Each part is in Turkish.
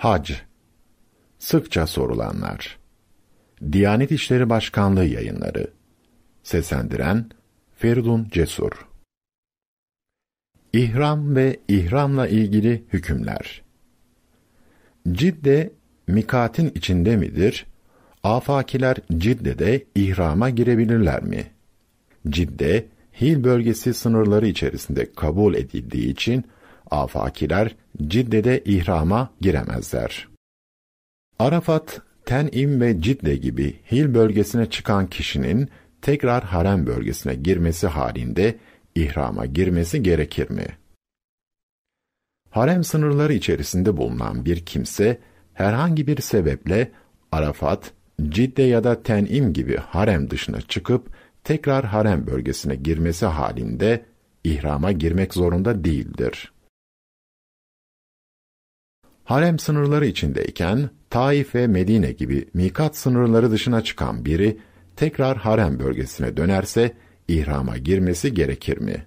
Hac. Sıkça sorulanlar. Diyanet İşleri Başkanlığı yayınları. Seslendiren Feridun Cesur. İhram ve ihramla ilgili hükümler. Cidde mikatin içinde midir? Afakiler Cidde'de ihrama girebilirler mi? Cidde, Hil bölgesi sınırları içerisinde kabul edildiği için afakiler Cidde'de ihrama giremezler. Arafat, Ten'im ve Cidde gibi Hil bölgesine çıkan kişinin tekrar harem bölgesine girmesi halinde ihrama girmesi gerekir mi? Harem sınırları içerisinde bulunan bir kimse herhangi bir sebeple Arafat, Cidde ya da Ten'im gibi harem dışına çıkıp tekrar harem bölgesine girmesi halinde ihrama girmek zorunda değildir. Harem sınırları içindeyken Taif ve Medine gibi mikat sınırları dışına çıkan biri tekrar harem bölgesine dönerse ihrama girmesi gerekir mi?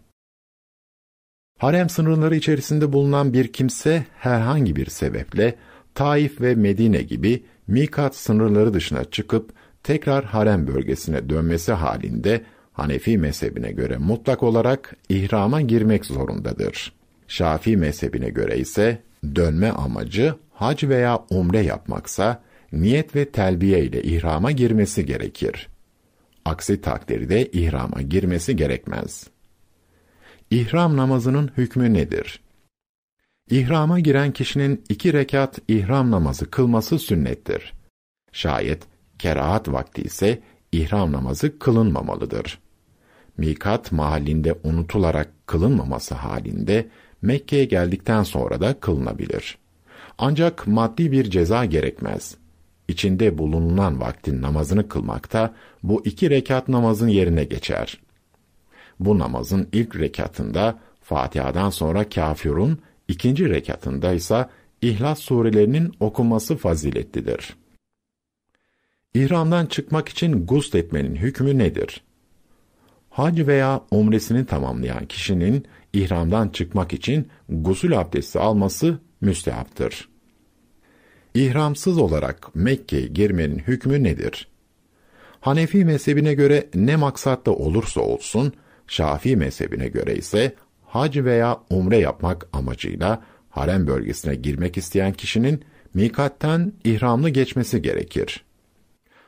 Harem sınırları içerisinde bulunan bir kimse herhangi bir sebeple Taif ve Medine gibi mikat sınırları dışına çıkıp tekrar harem bölgesine dönmesi halinde Hanefi mezhebine göre mutlak olarak ihrama girmek zorundadır. Şafii mezhebine göre ise dönme amacı hac veya umre yapmaksa niyet ve telbiye ile ihrama girmesi gerekir. Aksi takdirde ihrama girmesi gerekmez. İhram namazının hükmü nedir? İhrama giren kişinin iki rekat ihram namazı kılması sünnettir. Şayet kerahat vakti ise ihram namazı kılınmamalıdır. Mikat mahallinde unutularak kılınmaması halinde Mekke'ye geldikten sonra da kılınabilir. Ancak maddi bir ceza gerekmez. İçinde bulunan vaktin namazını kılmakta bu iki rekat namazın yerine geçer. Bu namazın ilk rekatında Fatiha'dan sonra kafirun, ikinci rekatında ise İhlas surelerinin okunması faziletlidir. İhramdan çıkmak için gusl etmenin hükmü nedir? Hac veya umresini tamamlayan kişinin ihramdan çıkmak için gusül abdesti alması müstehaptır. İhramsız olarak Mekke'ye girmenin hükmü nedir? Hanefi mezhebine göre ne maksatta olursa olsun, Şafii mezhebine göre ise hac veya umre yapmak amacıyla harem bölgesine girmek isteyen kişinin mikatten ihramlı geçmesi gerekir.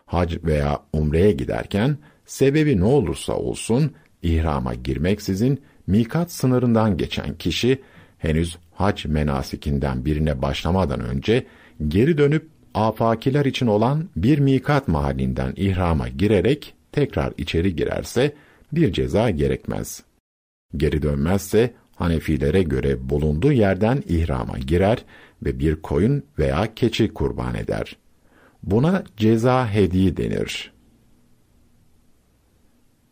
Hac veya umreye giderken sebebi ne olursa olsun ihrama girmeksizin mikat sınırından geçen kişi henüz hac menasikinden birine başlamadan önce geri dönüp afakiler için olan bir mikat mahallinden ihrama girerek tekrar içeri girerse bir ceza gerekmez. Geri dönmezse Hanefilere göre bulunduğu yerden ihrama girer ve bir koyun veya keçi kurban eder. Buna ceza hediye denir.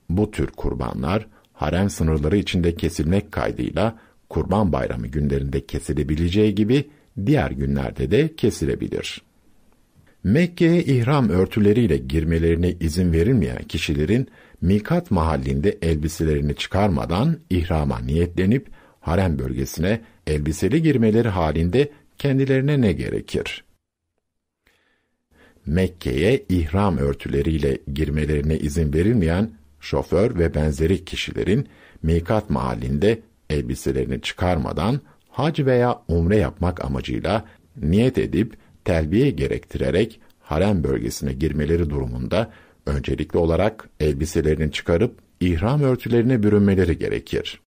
Bu tür kurbanlar harem sınırları içinde kesilmek kaydıyla Kurban Bayramı günlerinde kesilebileceği gibi diğer günlerde de kesilebilir. Mekke'ye ihram örtüleriyle girmelerine izin verilmeyen kişilerin mikat mahallinde elbiselerini çıkarmadan ihrama niyetlenip harem bölgesine elbiseli girmeleri halinde kendilerine ne gerekir? Mekke'ye ihram örtüleriyle girmelerine izin verilmeyen şoför ve benzeri kişilerin mikat mahallinde elbiselerini çıkarmadan hac veya umre yapmak amacıyla niyet edip telbiye gerektirerek harem bölgesine girmeleri durumunda öncelikli olarak elbiselerini çıkarıp ihram örtülerine bürünmeleri gerekir.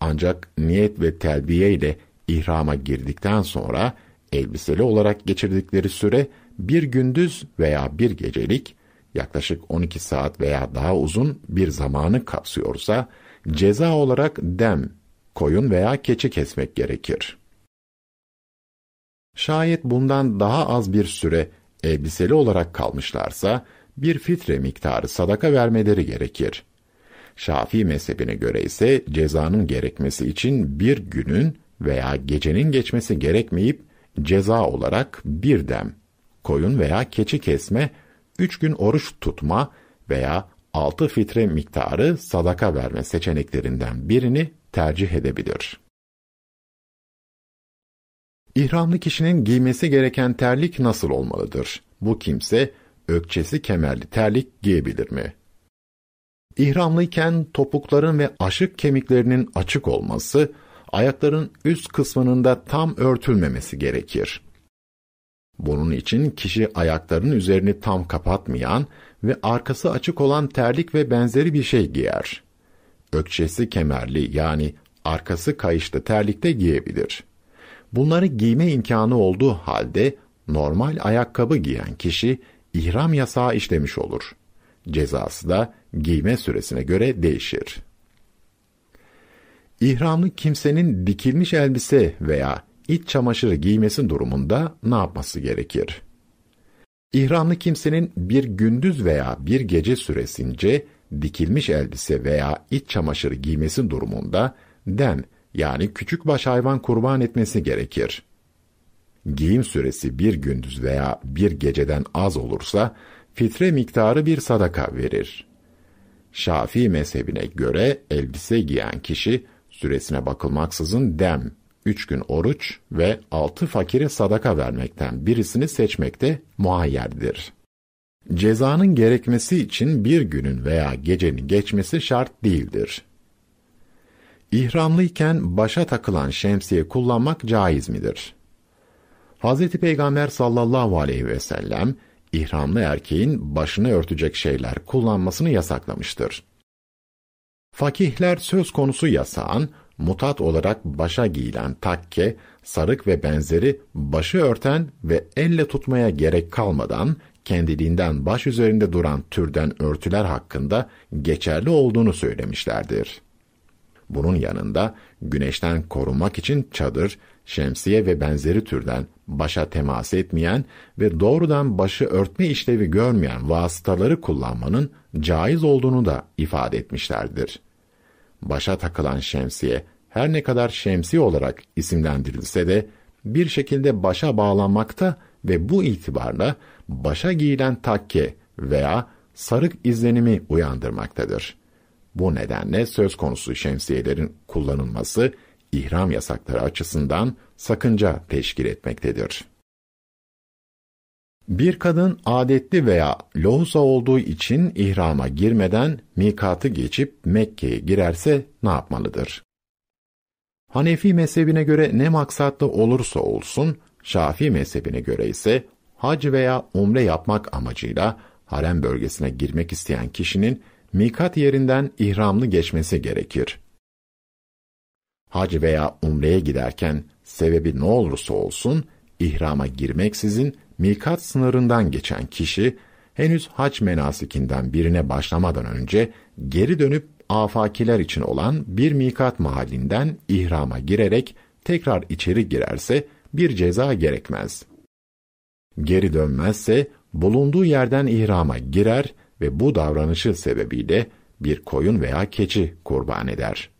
Ancak niyet ve telbiye ile ihrama girdikten sonra elbiseli olarak geçirdikleri süre bir gündüz veya bir gecelik yaklaşık 12 saat veya daha uzun bir zamanı kapsıyorsa ceza olarak dem, koyun veya keçi kesmek gerekir. Şayet bundan daha az bir süre elbiseli olarak kalmışlarsa bir fitre miktarı sadaka vermeleri gerekir. Şafii mezhebine göre ise cezanın gerekmesi için bir günün veya gecenin geçmesi gerekmeyip ceza olarak bir dem, koyun veya keçi kesme, üç gün oruç tutma veya altı fitre miktarı sadaka verme seçeneklerinden birini tercih edebilir. İhramlı kişinin giymesi gereken terlik nasıl olmalıdır? Bu kimse ökçesi kemerli terlik giyebilir mi? İhramlıyken topukların ve aşık kemiklerinin açık olması, ayakların üst kısmının da tam örtülmemesi gerekir. Bunun için kişi ayaklarının üzerini tam kapatmayan ve arkası açık olan terlik ve benzeri bir şey giyer. Ökçesi kemerli yani arkası kayışlı terlik de giyebilir. Bunları giyme imkanı olduğu halde normal ayakkabı giyen kişi ihram yasağı işlemiş olur. Cezası da giyme süresine göre değişir. İhramlı kimsenin dikilmiş elbise veya iç çamaşırı giymesi durumunda ne yapması gerekir? İhramlı kimsenin bir gündüz veya bir gece süresince dikilmiş elbise veya iç çamaşırı giymesi durumunda den yani küçük baş hayvan kurban etmesi gerekir. Giyim süresi bir gündüz veya bir geceden az olursa fitre miktarı bir sadaka verir. Şafii mezhebine göre elbise giyen kişi süresine bakılmaksızın dem, üç gün oruç ve altı fakire sadaka vermekten birisini seçmekte muhayyerdir. Cezanın gerekmesi için bir günün veya gecenin geçmesi şart değildir. İhramlıyken başa takılan şemsiye kullanmak caiz midir? Hz. Peygamber sallallahu aleyhi ve sellem, ihramlı erkeğin başını örtecek şeyler kullanmasını yasaklamıştır. Fakihler söz konusu yasağın, mutat olarak başa giyilen takke, sarık ve benzeri başı örten ve elle tutmaya gerek kalmadan kendiliğinden baş üzerinde duran türden örtüler hakkında geçerli olduğunu söylemişlerdir. Bunun yanında güneşten korunmak için çadır, şemsiye ve benzeri türden başa temas etmeyen ve doğrudan başı örtme işlevi görmeyen vasıtaları kullanmanın caiz olduğunu da ifade etmişlerdir. Başa takılan şemsiye her ne kadar şemsi olarak isimlendirilse de bir şekilde başa bağlanmakta ve bu itibarla başa giyilen takke veya sarık izlenimi uyandırmaktadır. Bu nedenle söz konusu şemsiyelerin kullanılması ihram yasakları açısından sakınca teşkil etmektedir. Bir kadın adetli veya lohusa olduğu için ihrama girmeden mikatı geçip Mekke'ye girerse ne yapmalıdır? Hanefi mezhebine göre ne maksatlı olursa olsun, Şafii mezhebine göre ise hac veya umre yapmak amacıyla harem bölgesine girmek isteyen kişinin mikat yerinden ihramlı geçmesi gerekir. Hac veya umreye giderken sebebi ne olursa olsun ihrama girmeksizin mikat sınırından geçen kişi henüz hac menasikinden birine başlamadan önce geri dönüp afakiler için olan bir mikat mahallinden ihrama girerek tekrar içeri girerse bir ceza gerekmez. Geri dönmezse bulunduğu yerden ihrama girer ve bu davranışı sebebiyle bir koyun veya keçi kurban eder.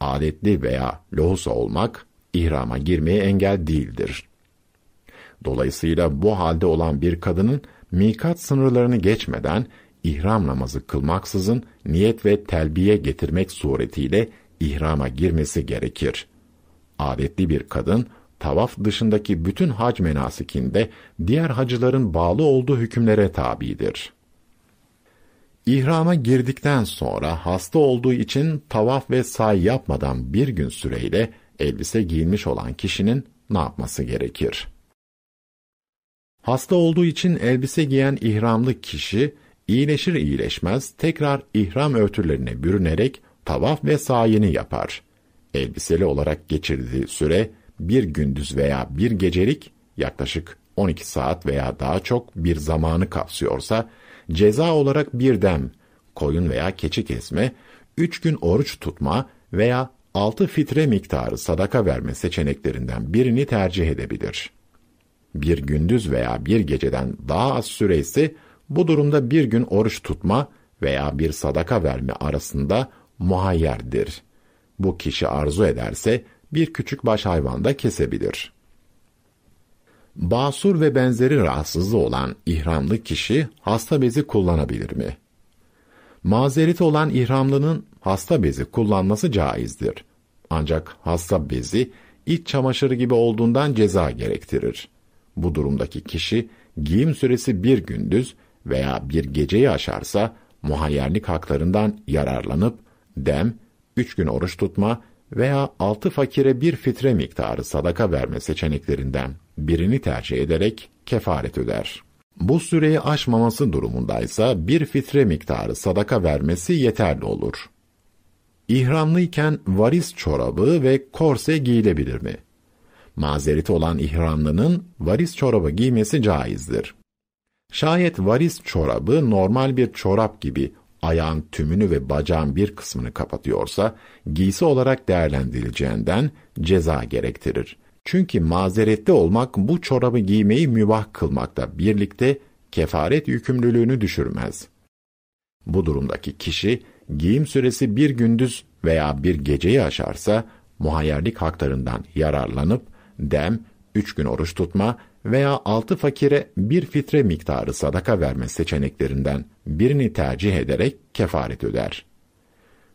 Adetli veya lohusa olmak ihrama girmeye engel değildir. Dolayısıyla bu halde olan bir kadının mikat sınırlarını geçmeden ihram namazı kılmaksızın niyet ve telbiye getirmek suretiyle ihrama girmesi gerekir. Adetli bir kadın tavaf dışındaki bütün hac menasikinde diğer hacıların bağlı olduğu hükümlere tabidir. İhrama girdikten sonra hasta olduğu için tavaf ve say yapmadan bir gün süreyle elbise giyinmiş olan kişinin ne yapması gerekir? Hasta olduğu için elbise giyen ihramlı kişi iyileşir iyileşmez tekrar ihram örtülerine bürünerek tavaf ve sayini yapar. Elbiseli olarak geçirdiği süre bir gündüz veya bir gecelik yaklaşık 12 saat veya daha çok bir zamanı kapsıyorsa ceza olarak bir dem, koyun veya keçi kesme, üç gün oruç tutma veya altı fitre miktarı sadaka verme seçeneklerinden birini tercih edebilir. Bir gündüz veya bir geceden daha az süre ise bu durumda bir gün oruç tutma veya bir sadaka verme arasında muhayyerdir. Bu kişi arzu ederse bir küçük baş hayvan da kesebilir. Basur ve benzeri rahatsızlığı olan ihramlı kişi hasta bezi kullanabilir mi? Mazereti olan ihramlının hasta bezi kullanması caizdir. Ancak hasta bezi iç çamaşırı gibi olduğundan ceza gerektirir. Bu durumdaki kişi giyim süresi bir gündüz veya bir geceyi aşarsa muhayyerlik haklarından yararlanıp dem, üç gün oruç tutma veya altı fakire bir fitre miktarı sadaka verme seçeneklerinden birini tercih ederek kefaret öder. Bu süreyi aşmaması durumundaysa bir fitre miktarı sadaka vermesi yeterli olur. İhramlıyken varis çorabı ve korse giyilebilir mi? Mazereti olan ihramlının varis çorabı giymesi caizdir. Şayet varis çorabı normal bir çorap gibi ayağın tümünü ve bacağın bir kısmını kapatıyorsa, giysi olarak değerlendirileceğinden ceza gerektirir. Çünkü mazerette olmak bu çorabı giymeyi mübah kılmakta birlikte kefaret yükümlülüğünü düşürmez. Bu durumdaki kişi giyim süresi bir gündüz veya bir geceyi aşarsa muhayyerlik haklarından yararlanıp dem, üç gün oruç tutma veya altı fakire bir fitre miktarı sadaka verme seçeneklerinden birini tercih ederek kefaret öder.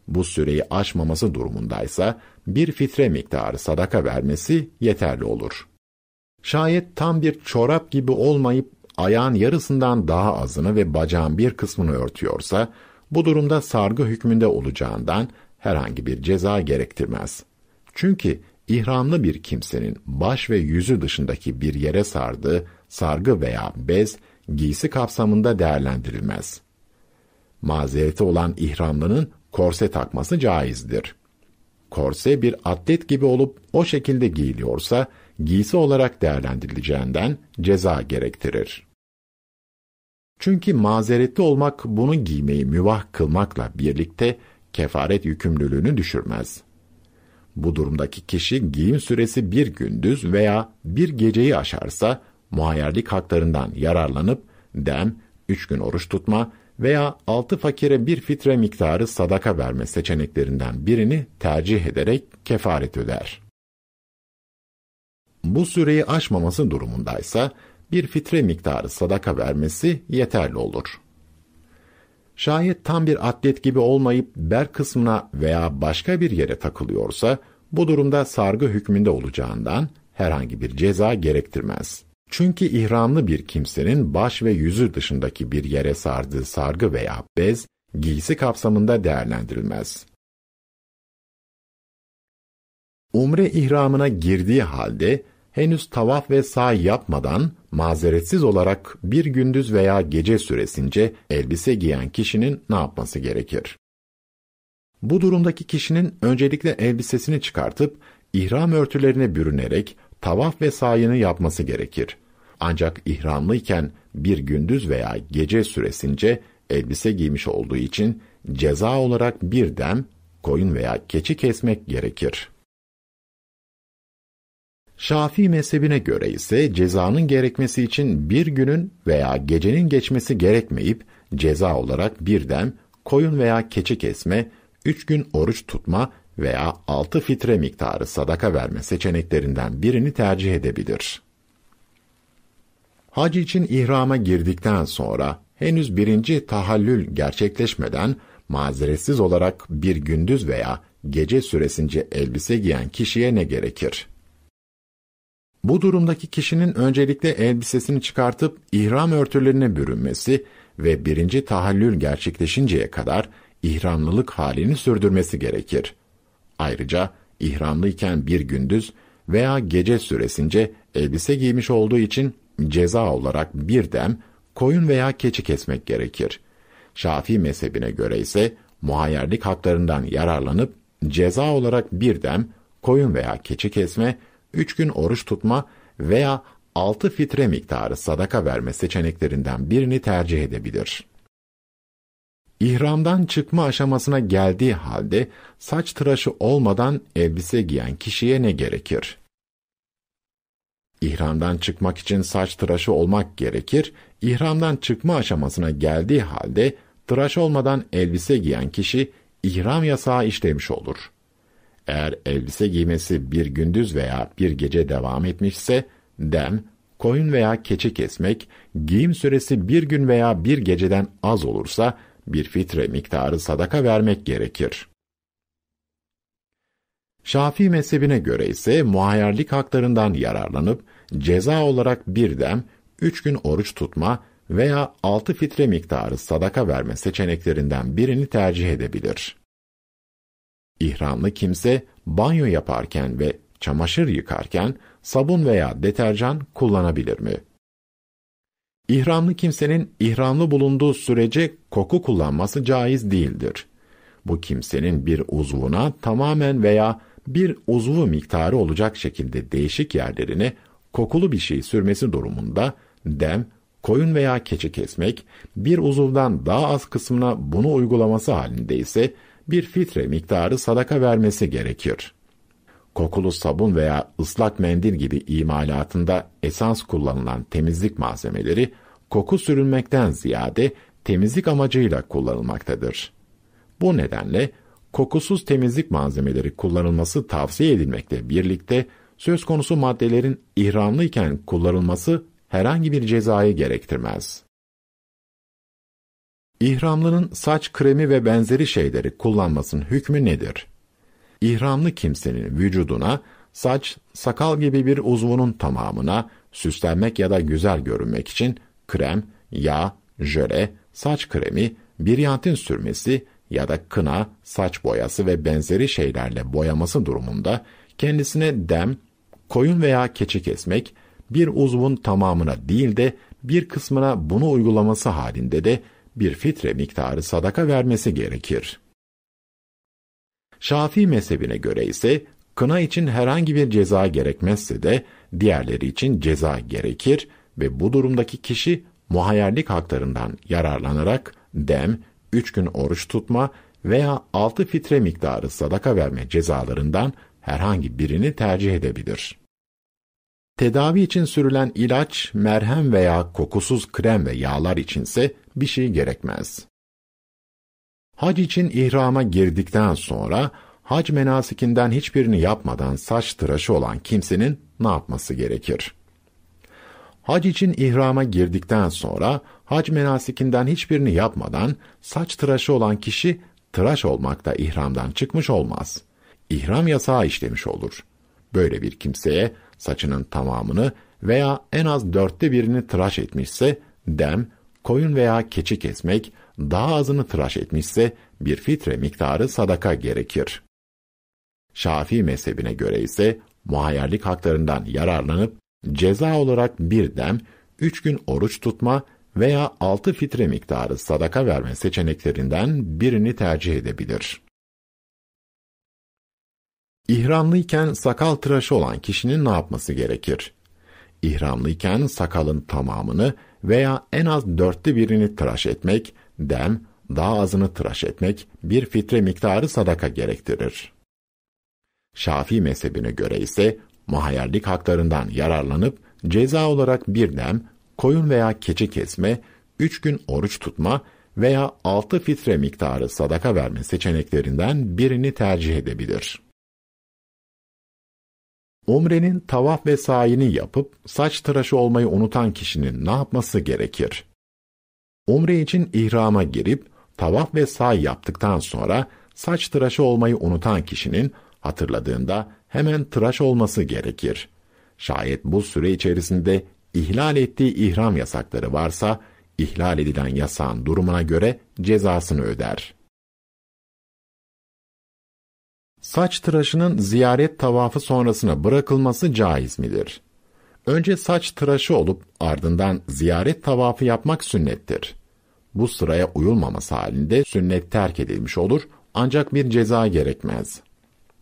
Bu süreyi aşmaması durumundaysa bir fitre miktarı sadaka vermesi yeterli olur. Şayet tam bir çorap gibi olmayıp ayağın yarısından daha azını ve bacağın bir kısmını örtüyorsa, bu durumda sargı hükmünde olacağından herhangi bir ceza gerektirmez. Çünkü ihramlı bir kimsenin baş ve yüzü dışındaki bir yere sardığı sargı veya bez giysi kapsamında değerlendirilmez. Mazereti olan ihramlının korse takması caizdir. Korse bir atlet gibi olup o şekilde giyiliyorsa giysi olarak değerlendirileceğinden ceza gerektirir. Çünkü mazeretli olmak bunu giymeyi müvah kılmakla birlikte kefaret yükümlülüğünü düşürmez. Bu durumdaki kişi giyim süresi bir gündüz veya bir geceyi aşarsa muhayyerlik haklarından yararlanıp dem, üç gün oruç tutma veya altı fakire bir fitre miktarı sadaka verme seçeneklerinden birini tercih ederek kefaret öder. Bu süreyi aşmaması durumundaysa bir fitre miktarı sadaka vermesi yeterli olur. Şayet tam bir atlet gibi olmayıp bel kısmına veya başka bir yere takılıyorsa, bu durumda sargı hükmünde olacağından herhangi bir ceza gerektirmez. Çünkü ihramlı bir kimsenin baş ve yüzü dışındaki bir yere sardığı sargı veya bez, giysi kapsamında değerlendirilmez. Umre ihramına girdiği halde henüz tavaf ve sahi yapmadan mazeretsiz olarak bir gündüz veya gece süresince elbise giyen kişinin ne yapması gerekir? Bu durumdaki kişinin öncelikle elbisesini çıkartıp ihram örtülerine bürünerek tavaf ve sayını yapması gerekir. Ancak ihramlıyken bir gündüz veya gece süresince elbise giymiş olduğu için ceza olarak bir dem, koyun veya keçi kesmek gerekir. Şafii mezhebine göre ise cezanın gerekmesi için bir günün veya gecenin geçmesi gerekmeyip ceza olarak birden koyun veya keçi kesme, üç gün oruç tutma veya altı fitre miktarı sadaka verme seçeneklerinden birini tercih edebilir. Hac için ihrama girdikten sonra henüz birinci tahallül gerçekleşmeden mazeretsiz olarak bir gündüz veya gece süresince elbise giyen kişiye ne gerekir? Bu durumdaki kişinin öncelikle elbisesini çıkartıp ihram örtülerine bürünmesi ve birinci tahallül gerçekleşinceye kadar ihramlılık halini sürdürmesi gerekir. Ayrıca ihramlıyken bir gündüz veya gece süresince elbise giymiş olduğu için ceza olarak bir dem koyun veya keçi kesmek gerekir. Şafii mezhebine göre ise muhayyerlik haklarından yararlanıp ceza olarak bir dem koyun veya keçi kesme üç gün oruç tutma veya altı fitre miktarı sadaka verme seçeneklerinden birini tercih edebilir. İhramdan çıkma aşamasına geldiği halde saç tıraşı olmadan elbise giyen kişiye ne gerekir? İhramdan çıkmak için saç tıraşı olmak gerekir. İhramdan çıkma aşamasına geldiği halde tıraş olmadan elbise giyen kişi ihram yasağı işlemiş olur. Eğer elbise giymesi bir gündüz veya bir gece devam etmişse, dem, koyun veya keçi kesmek, giyim süresi bir gün veya bir geceden az olursa, bir fitre miktarı sadaka vermek gerekir. Şafii mezhebine göre ise muhayyerlik haklarından yararlanıp ceza olarak bir dem, üç gün oruç tutma veya altı fitre miktarı sadaka verme seçeneklerinden birini tercih edebilir. İhramlı kimse banyo yaparken ve çamaşır yıkarken sabun veya deterjan kullanabilir mi? İhramlı kimsenin ihramlı bulunduğu sürece koku kullanması caiz değildir. Bu kimsenin bir uzvuna tamamen veya bir uzvu miktarı olacak şekilde değişik yerlerine kokulu bir şey sürmesi durumunda dem, koyun veya keçi kesmek, bir uzuvdan daha az kısmına bunu uygulaması halinde ise bir fitre miktarı sadaka vermesi gerekir. Kokulu sabun veya ıslak mendil gibi imalatında esans kullanılan temizlik malzemeleri koku sürülmekten ziyade temizlik amacıyla kullanılmaktadır. Bu nedenle kokusuz temizlik malzemeleri kullanılması tavsiye edilmekle birlikte söz konusu maddelerin ihramlı iken kullanılması herhangi bir cezayı gerektirmez. İhramlının saç kremi ve benzeri şeyleri kullanmasının hükmü nedir? İhramlı kimsenin vücuduna, saç, sakal gibi bir uzvunun tamamına süslenmek ya da güzel görünmek için krem, yağ, jöle, saç kremi, biryantin sürmesi ya da kına, saç boyası ve benzeri şeylerle boyaması durumunda kendisine dem, koyun veya keçi kesmek, bir uzvun tamamına değil de bir kısmına bunu uygulaması halinde de bir fitre miktarı sadaka vermesi gerekir. Şafii mezhebine göre ise kına için herhangi bir ceza gerekmezse de diğerleri için ceza gerekir ve bu durumdaki kişi muhayyerlik haklarından yararlanarak dem, üç gün oruç tutma veya altı fitre miktarı sadaka verme cezalarından herhangi birini tercih edebilir. Tedavi için sürülen ilaç, merhem veya kokusuz krem ve yağlar içinse bir şey gerekmez. Hac için ihrama girdikten sonra hac menasikinden hiçbirini yapmadan saç tıraşı olan kimsenin ne yapması gerekir? Hac için ihrama girdikten sonra hac menasikinden hiçbirini yapmadan saç tıraşı olan kişi tıraş olmakta ihramdan çıkmış olmaz. İhram yasağı işlemiş olur. Böyle bir kimseye saçının tamamını veya en az dörtte birini tıraş etmişse dem, koyun veya keçi kesmek, daha azını tıraş etmişse bir fitre miktarı sadaka gerekir. Şafii mezhebine göre ise muhayyerlik haklarından yararlanıp ceza olarak bir dem, üç gün oruç tutma veya altı fitre miktarı sadaka verme seçeneklerinden birini tercih edebilir. İhramlıyken sakal tıraşı olan kişinin ne yapması gerekir? İhramlıyken sakalın tamamını veya en az dörtte birini tıraş etmek, dem, daha azını tıraş etmek bir fitre miktarı sadaka gerektirir. Şafii mezhebine göre ise muhayyerlik haklarından yararlanıp ceza olarak bir dem, koyun veya keçi kesme, üç gün oruç tutma veya altı fitre miktarı sadaka verme seçeneklerinden birini tercih edebilir. Umrenin tavaf ve sayini yapıp saç tıraşı olmayı unutan kişinin ne yapması gerekir? Umre için ihrama girip tavaf ve say yaptıktan sonra saç tıraşı olmayı unutan kişinin hatırladığında hemen tıraş olması gerekir. Şayet bu süre içerisinde ihlal ettiği ihram yasakları varsa, ihlal edilen yasağın durumuna göre cezasını öder. Saç tıraşının ziyaret tavafı sonrasına bırakılması caiz midir? Önce saç tıraşı olup ardından ziyaret tavafı yapmak sünnettir. Bu sıraya uyulmaması halinde sünnet terk edilmiş olur ancak bir ceza gerekmez.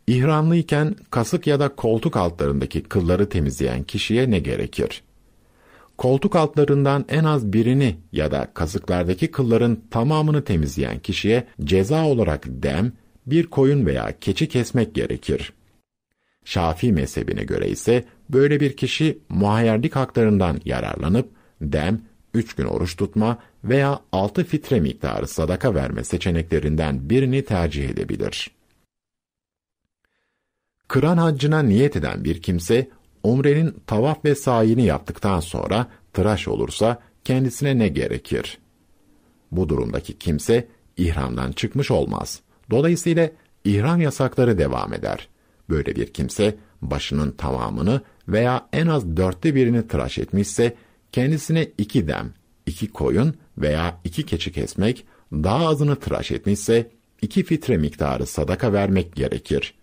İhramlıyken kasık ya da koltuk altlarındaki kılları temizleyen kişiye ne gerekir? Koltuk altlarından en az birini ya da kasıklardaki kılların tamamını temizleyen kişiye ceza olarak dem, bir koyun veya keçi kesmek gerekir. Şafii mezhebine göre ise böyle bir kişi muhayyerlik haklarından yararlanıp dem, üç gün oruç tutma veya altı fitre miktarı sadaka verme seçeneklerinden birini tercih edebilir. Kıran haccına niyet eden bir kimse, umrenin tavaf ve sayini yaptıktan sonra tıraş olursa kendisine ne gerekir? Bu durumdaki kimse ihramdan çıkmış olmaz. Dolayısıyla ihram yasakları devam eder. Böyle bir kimse başının tamamını veya en az dörtte birini tıraş etmişse kendisine iki dem, iki koyun veya iki keçi kesmek, daha azını tıraş etmişse iki fitre miktarı sadaka vermek gerekir.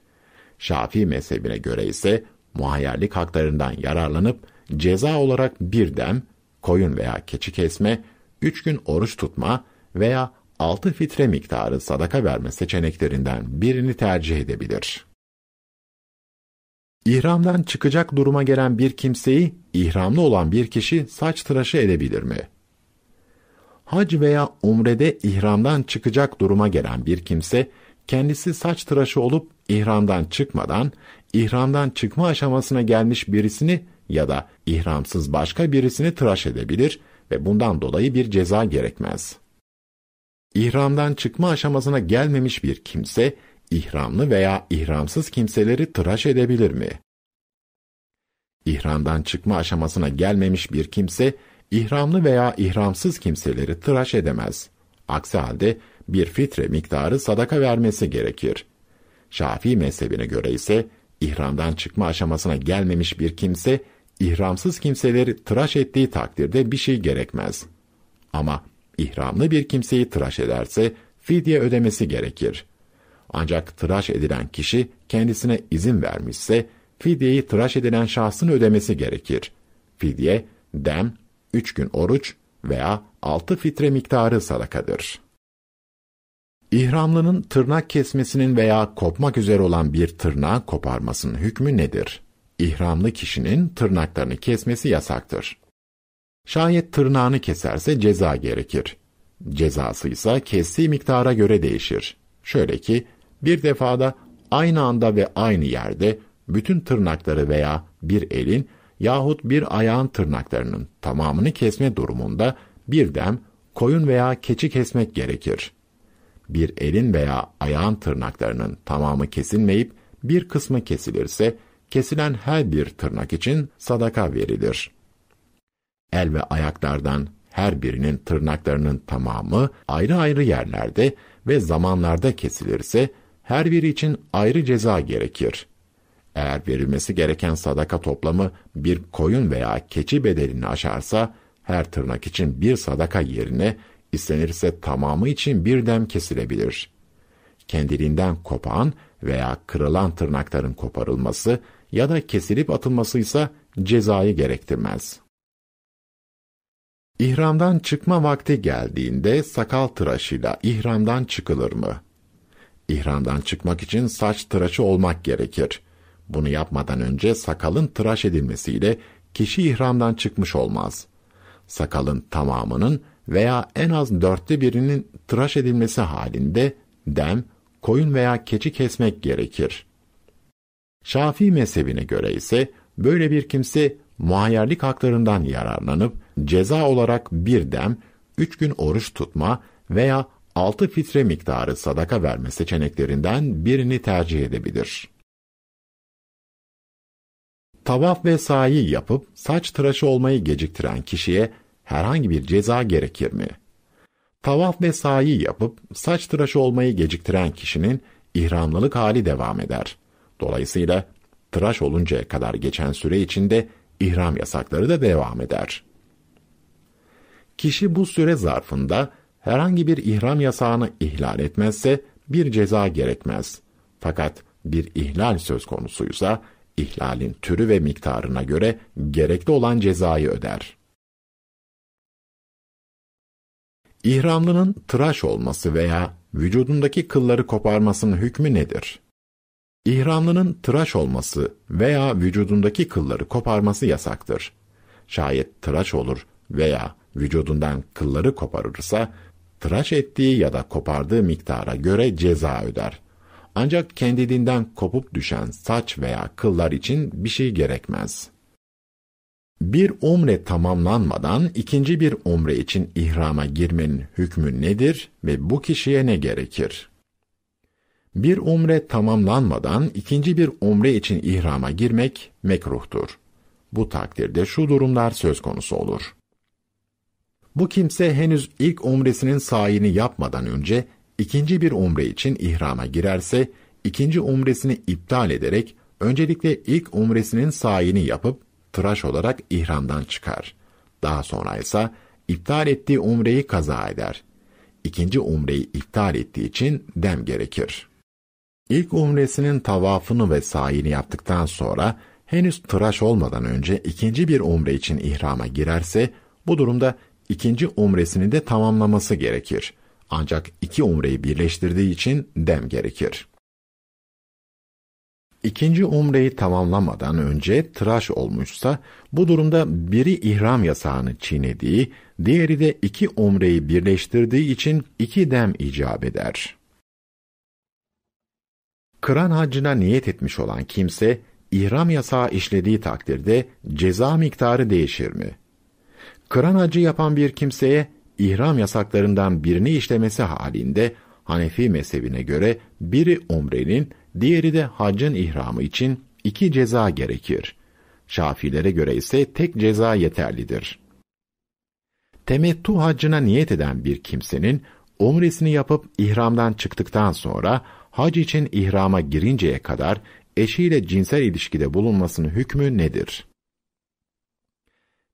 Şafii mezhebine göre ise muhayyerlik haklarından yararlanıp ceza olarak bir dem, koyun veya keçi kesme, üç gün oruç tutma veya altı fitre miktarı sadaka verme seçeneklerinden birini tercih edebilir. İhramdan çıkacak duruma gelen bir kimseyi, ihramlı olan bir kişi saç tıraşı edebilir mi? Hac veya umrede ihramdan çıkacak duruma gelen bir kimse, kendisi saç tıraşı olup ihramdan çıkmadan, ihramdan çıkma aşamasına gelmiş birisini ya da ihramsız başka birisini tıraş edebilir ve bundan dolayı bir ceza gerekmez. İhramdan çıkma aşamasına gelmemiş bir kimse, ihramlı veya ihramsız kimseleri tıraş edebilir mi? İhramdan çıkma aşamasına gelmemiş bir kimse, ihramlı veya ihramsız kimseleri tıraş edemez. Aksi halde bir fitre miktarı sadaka vermesi gerekir. Şafii mezhebine göre ise ihramdan çıkma aşamasına gelmemiş bir kimse ihramsız kimseleri tıraş ettiği takdirde bir şey gerekmez. Ama ihramlı bir kimseyi tıraş ederse fidye ödemesi gerekir. Ancak tıraş edilen kişi kendisine izin vermişse fidyeyi tıraş edilen şahsın ödemesi gerekir. Fidye, dem, üç gün oruç veya altı fitre miktarı sadakadır. İhramlının tırnak kesmesinin veya kopmak üzere olan bir tırnağı koparmasının hükmü nedir? İhramlı kişinin tırnaklarını kesmesi yasaktır. Şayet tırnağını keserse ceza gerekir. Cezası ise kestiği miktara göre değişir. Şöyle ki, bir defada aynı anda ve aynı yerde bütün tırnakları veya bir elin yahut bir ayağın tırnaklarının tamamını kesme durumunda bir dem koyun veya keçi kesmek gerekir. Bir elin veya ayağın tırnaklarının tamamı kesilmeyip bir kısmı kesilirse, kesilen her bir tırnak için sadaka verilir. El ve ayaklardan her birinin tırnaklarının tamamı ayrı ayrı yerlerde ve zamanlarda kesilirse, her biri için ayrı ceza gerekir. Eğer verilmesi gereken sadaka toplamı bir koyun veya keçi bedelini aşarsa, her tırnak için bir sadaka yerine istenirse tamamı için bir dem kesilebilir. Kendiliğinden kopan veya kırılan tırnakların koparılması ya da kesilip atılması ise cezayı gerektirmez. İhramdan çıkma vakti geldiğinde sakal tıraşıyla ihramdan çıkılır mı? İhramdan çıkmak için saç tıraşı olmak gerekir. Bunu yapmadan önce sakalın tıraş edilmesiyle kişi ihramdan çıkmış olmaz. Sakalın tamamının veya en az dörtte birinin tıraş edilmesi halinde dem, koyun veya keçi kesmek gerekir. Şafii mezhebine göre ise böyle bir kimse muhayyerlik haklarından yararlanıp ceza olarak bir dem, üç gün oruç tutma veya altı fitre miktarı sadaka verme seçeneklerinden birini tercih edebilir. Tavaf ve sahi yapıp saç tıraşı olmayı geciktiren kişiye herhangi bir ceza gerekir mi? Tavaf ve sahi yapıp saç tıraşı olmayı geciktiren kişinin ihramlılık hali devam eder. Dolayısıyla tıraş oluncaya kadar geçen süre içinde ihram yasakları da devam eder. Kişi bu süre zarfında herhangi bir ihram yasağını ihlal etmezse bir ceza gerekmez. Fakat bir ihlal söz konusuysa ihlalin türü ve miktarına göre gerekli olan cezayı öder. İhramlının tıraş olması veya vücudundaki kılları koparmasının hükmü nedir? İhramlının tıraş olması veya vücudundaki kılları koparması yasaktır. Şayet tıraş olur veya vücudundan kılları koparırsa, tıraş ettiği ya da kopardığı miktara göre ceza öder. Ancak kendiliğinden kopup düşen saç veya kıllar için bir şey gerekmez. Bir umre tamamlanmadan ikinci bir umre için ihrama girmenin hükmü nedir ve bu kişiye ne gerekir? Bir umre tamamlanmadan ikinci bir umre için ihrama girmek mekruhtur. Bu takdirde şu durumlar söz konusu olur. Bu kimse henüz ilk umresinin sayini yapmadan önce ikinci bir umre için ihrama girerse, ikinci umresini iptal ederek öncelikle ilk umresinin sayini yapıp tıraş olarak ihramdan çıkar. Daha sonra ise iptal ettiği umreyi kaza eder. İkinci umreyi iptal ettiği için dem gerekir. İlk umresinin tavafını ve sayini yaptıktan sonra henüz tıraş olmadan önce ikinci bir umre için ihrama girerse bu durumda ikinci umresini de tamamlaması gerekir. Ancak iki umreyi birleştirdiği için dem gerekir. İkinci umreyi tamamlamadan önce tıraş olmuşsa, bu durumda biri ihram yasağını çiğnediği, diğeri de iki umreyi birleştirdiği için iki dem icap eder. Kıran haccına niyet etmiş olan kimse, ihram yasağı işlediği takdirde ceza miktarı değişir mi? Kıran hacı yapan bir kimseye ihram yasaklarından birini işlemesi halinde Hanefi mezhebine göre biri umrenin, diğeri de haccın ihramı için iki ceza gerekir. Şafilere göre ise tek ceza yeterlidir. Temettu haccına niyet eden bir kimsenin umresini yapıp ihramdan çıktıktan sonra hac için ihrama girinceye kadar eşiyle cinsel ilişkide bulunmasının hükmü nedir?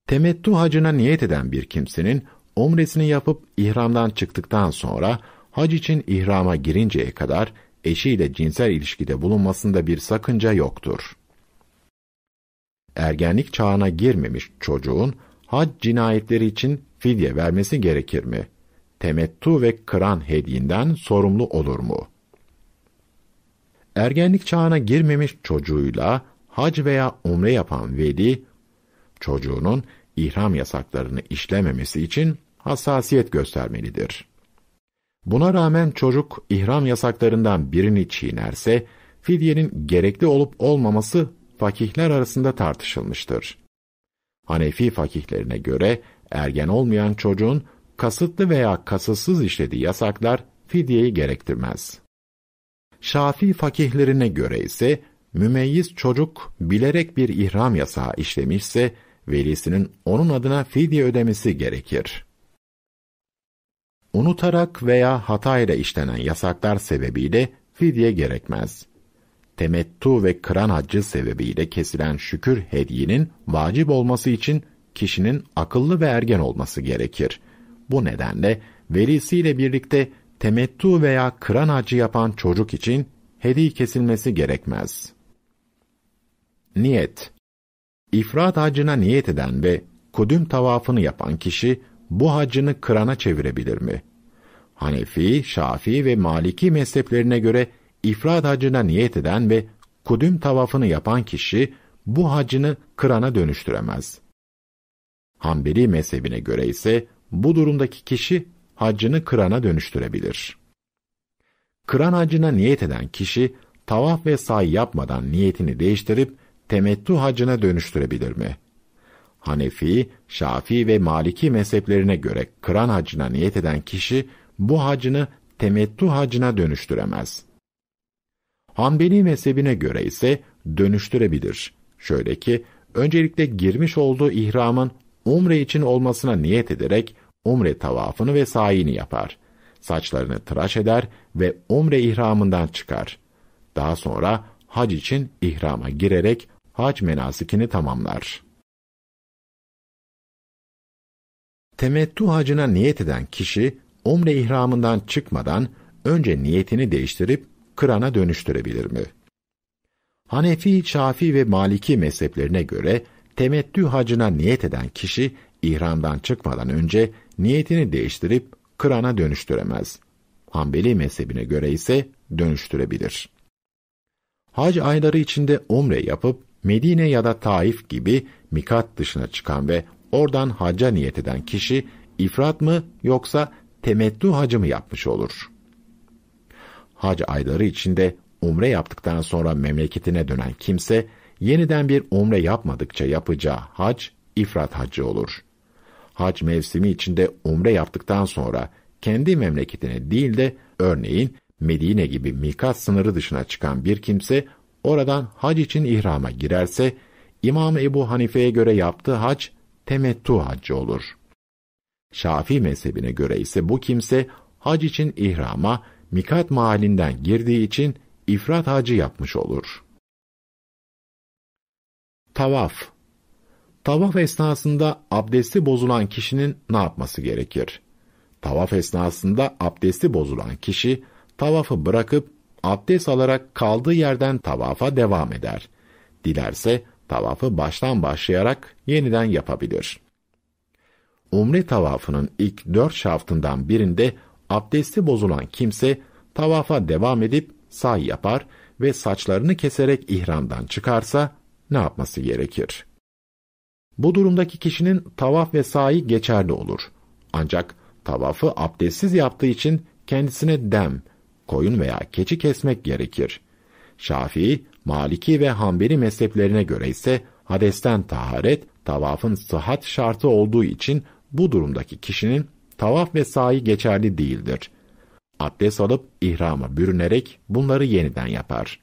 Temettu hacına niyet eden bir kimsenin umresini yapıp ihramdan çıktıktan sonra hac için ihrama girinceye kadar eşiyle cinsel ilişkide bulunmasında bir sakınca yoktur. Ergenlik çağına girmemiş çocuğun hac cinayetleri için fidye vermesi gerekir mi? Temettu ve kıran hediyinden sorumlu olur mu? Ergenlik çağına girmemiş çocuğuyla hac veya umre yapan veli, çocuğunun ihram yasaklarını işlememesi için hassasiyet göstermelidir. Buna rağmen çocuk ihram yasaklarından birini çiğnerse, fidyenin gerekli olup olmaması fakihler arasında tartışılmıştır. Hanefi fakihlerine göre ergen olmayan çocuğun kasıtlı veya kasıtsız işlediği yasaklar fidyeyi gerektirmez. Şafii fakihlerine göre ise mümeyyiz çocuk bilerek bir ihram yasağı işlemişse velisinin onun adına fidye ödemesi gerekir. Unutarak veya hatayla işlenen yasaklar sebebiyle fidye gerekmez. Temettu ve kıran haccı sebebiyle kesilen şükür hediyenin vacip olması için kişinin akıllı ve ergen olması gerekir. Bu nedenle velisiyle birlikte temettu veya kıran hacı yapan çocuk için hediye kesilmesi gerekmez. Niyet İfrat hacına niyet eden ve kudüm tavafını yapan kişi bu hacını kırana çevirebilir mi? Hanefi, Şafii ve Maliki mezheplerine göre ifrat hacına niyet eden ve kudüm tavafını yapan kişi bu hacını kırana dönüştüremez. Hanbeli mezhebine göre ise bu durumdaki kişi haccını kırana dönüştürebilir. Kıran hacına niyet eden kişi tavaf ve say yapmadan niyetini değiştirip temettu hacına dönüştürebilir mi? Hanefi, Şafii ve Maliki mezheplerine göre kıran hacına niyet eden kişi bu hacını temettu hacına dönüştüremez. Hanbeli mezhebine göre ise dönüştürebilir. Şöyle ki, öncelikle girmiş olduğu ihramın umre için olmasına niyet ederek umre tavafını ve sayini yapar. Saçlarını tıraş eder ve umre ihramından çıkar. Daha sonra hac için ihrama girerek hac menasikini tamamlar. Temettu hacına niyet eden kişi, umre ihramından çıkmadan önce niyetini değiştirip kırana dönüştürebilir mi? Hanefi, Şafi ve Maliki mezheplerine göre temettü hacına niyet eden kişi ihramdan çıkmadan önce niyetini değiştirip kırana dönüştüremez. Hanbeli mezhebine göre ise dönüştürebilir. Hac ayları içinde umre yapıp Medine ya da Taif gibi mikat dışına çıkan ve oradan hacca niyet eden kişi ifrat mı yoksa temettü hacı mı yapmış olur? Hac ayları içinde umre yaptıktan sonra memleketine dönen kimse yeniden bir umre yapmadıkça yapacağı hac ifrat hacı olur. Hac mevsimi içinde umre yaptıktan sonra kendi memleketine değil de örneğin Medine gibi mikat sınırı dışına çıkan bir kimse oradan hac için ihrama girerse İmam Ebu Hanife'ye göre yaptığı hac temettu haccı olur. Şafii mezhebine göre ise bu kimse hac için ihrama mikat mahallinden girdiği için ifrat hacı yapmış olur. Tavaf Tavaf esnasında abdesti bozulan kişinin ne yapması gerekir? Tavaf esnasında abdesti bozulan kişi, tavafı bırakıp abdest alarak kaldığı yerden tavafa devam eder. Dilerse tavafı baştan başlayarak yeniden yapabilir. Umre tavafının ilk dört şaftından birinde abdesti bozulan kimse tavafa devam edip say yapar ve saçlarını keserek ihramdan çıkarsa ne yapması gerekir? Bu durumdaki kişinin tavaf ve sahi geçerli olur. Ancak tavafı abdestsiz yaptığı için kendisine dem, koyun veya keçi kesmek gerekir. Şafii, Maliki ve Hanbeli mezheplerine göre ise hadesten taharet, tavafın sıhhat şartı olduğu için bu durumdaki kişinin tavaf ve sahi geçerli değildir. Abdest alıp ihrama bürünerek bunları yeniden yapar.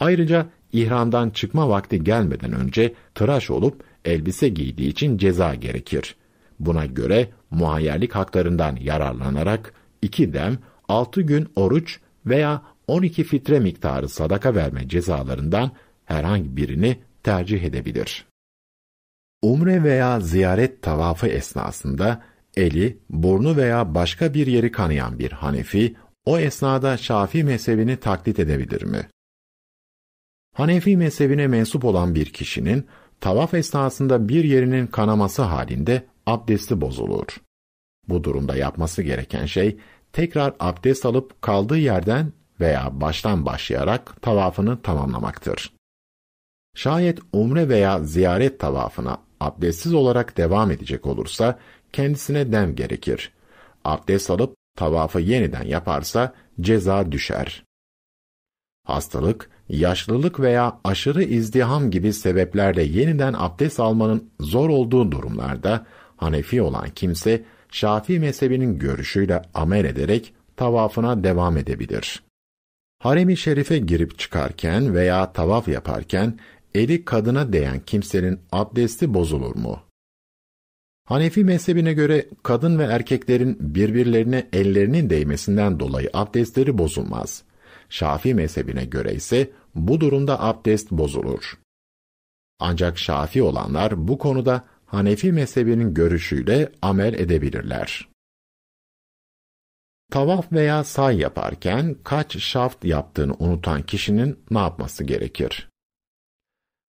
Ayrıca ihramdan çıkma vakti gelmeden önce tıraş olup elbise giydiği için ceza gerekir. Buna göre muhayyerlik haklarından yararlanarak iki dem, altı gün oruç veya 12 fitre miktarı sadaka verme cezalarından herhangi birini tercih edebilir. Umre veya ziyaret tavafı esnasında eli, burnu veya başka bir yeri kanayan bir Hanefi, o esnada Şafii mezhebini taklit edebilir mi? Hanefi mezhebine mensup olan bir kişinin tavaf esnasında bir yerinin kanaması halinde abdesti bozulur. Bu durumda yapması gereken şey tekrar abdest alıp kaldığı yerden veya baştan başlayarak tavafını tamamlamaktır. Şayet umre veya ziyaret tavafına abdestsiz olarak devam edecek olursa kendisine dem gerekir. Abdest alıp tavafı yeniden yaparsa ceza düşer. Hastalık, yaşlılık veya aşırı izdiham gibi sebeplerle yeniden abdest almanın zor olduğu durumlarda Hanefi olan kimse Şafii mezhebinin görüşüyle amel ederek tavafına devam edebilir. Harem-i şerife girip çıkarken veya tavaf yaparken eli kadına değen kimsenin abdesti bozulur mu? Hanefi mezhebine göre kadın ve erkeklerin birbirlerine ellerinin değmesinden dolayı abdestleri bozulmaz. Şafii mezhebine göre ise bu durumda abdest bozulur. Ancak Şafi olanlar bu konuda Hanefi mezhebinin görüşüyle amel edebilirler. Tavaf veya say yaparken kaç şaft yaptığını unutan kişinin ne yapması gerekir?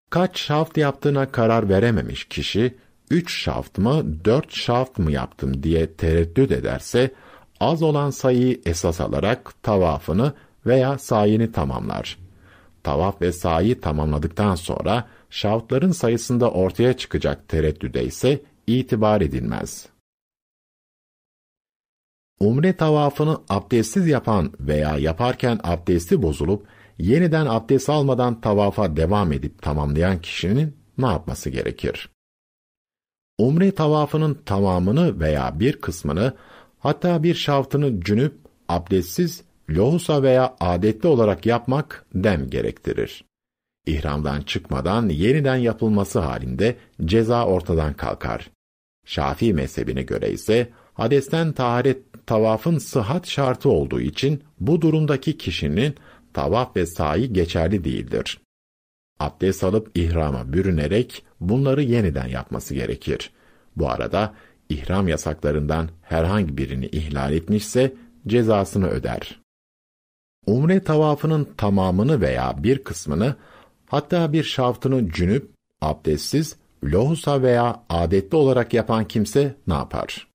Kaç şaft yaptığına karar verememiş kişi, üç şaft mı, dört şaft mı yaptım diye tereddüt ederse, az olan sayıyı esas alarak tavafını veya sayini tamamlar. Tavaf ve sayi tamamladıktan sonra, şaftların sayısında ortaya çıkacak tereddüde ise itibar edilmez. Umre tavafını abdestsiz yapan veya yaparken abdesti bozulup yeniden abdest almadan tavafa devam edip tamamlayan kişinin ne yapması gerekir? Umre tavafının tamamını veya bir kısmını hatta bir şaftını cünüp abdestsiz lohusa veya adetli olarak yapmak dem gerektirir. İhramdan çıkmadan yeniden yapılması halinde ceza ortadan kalkar. Şafii mezhebine göre ise hadesten taharet tavafın sıhhat şartı olduğu için bu durumdaki kişinin tavaf ve sahi geçerli değildir. Abdest alıp ihrama bürünerek bunları yeniden yapması gerekir. Bu arada ihram yasaklarından herhangi birini ihlal etmişse cezasını öder. Umre tavafının tamamını veya bir kısmını hatta bir şaftını cünüp abdestsiz lohusa veya adetli olarak yapan kimse ne yapar?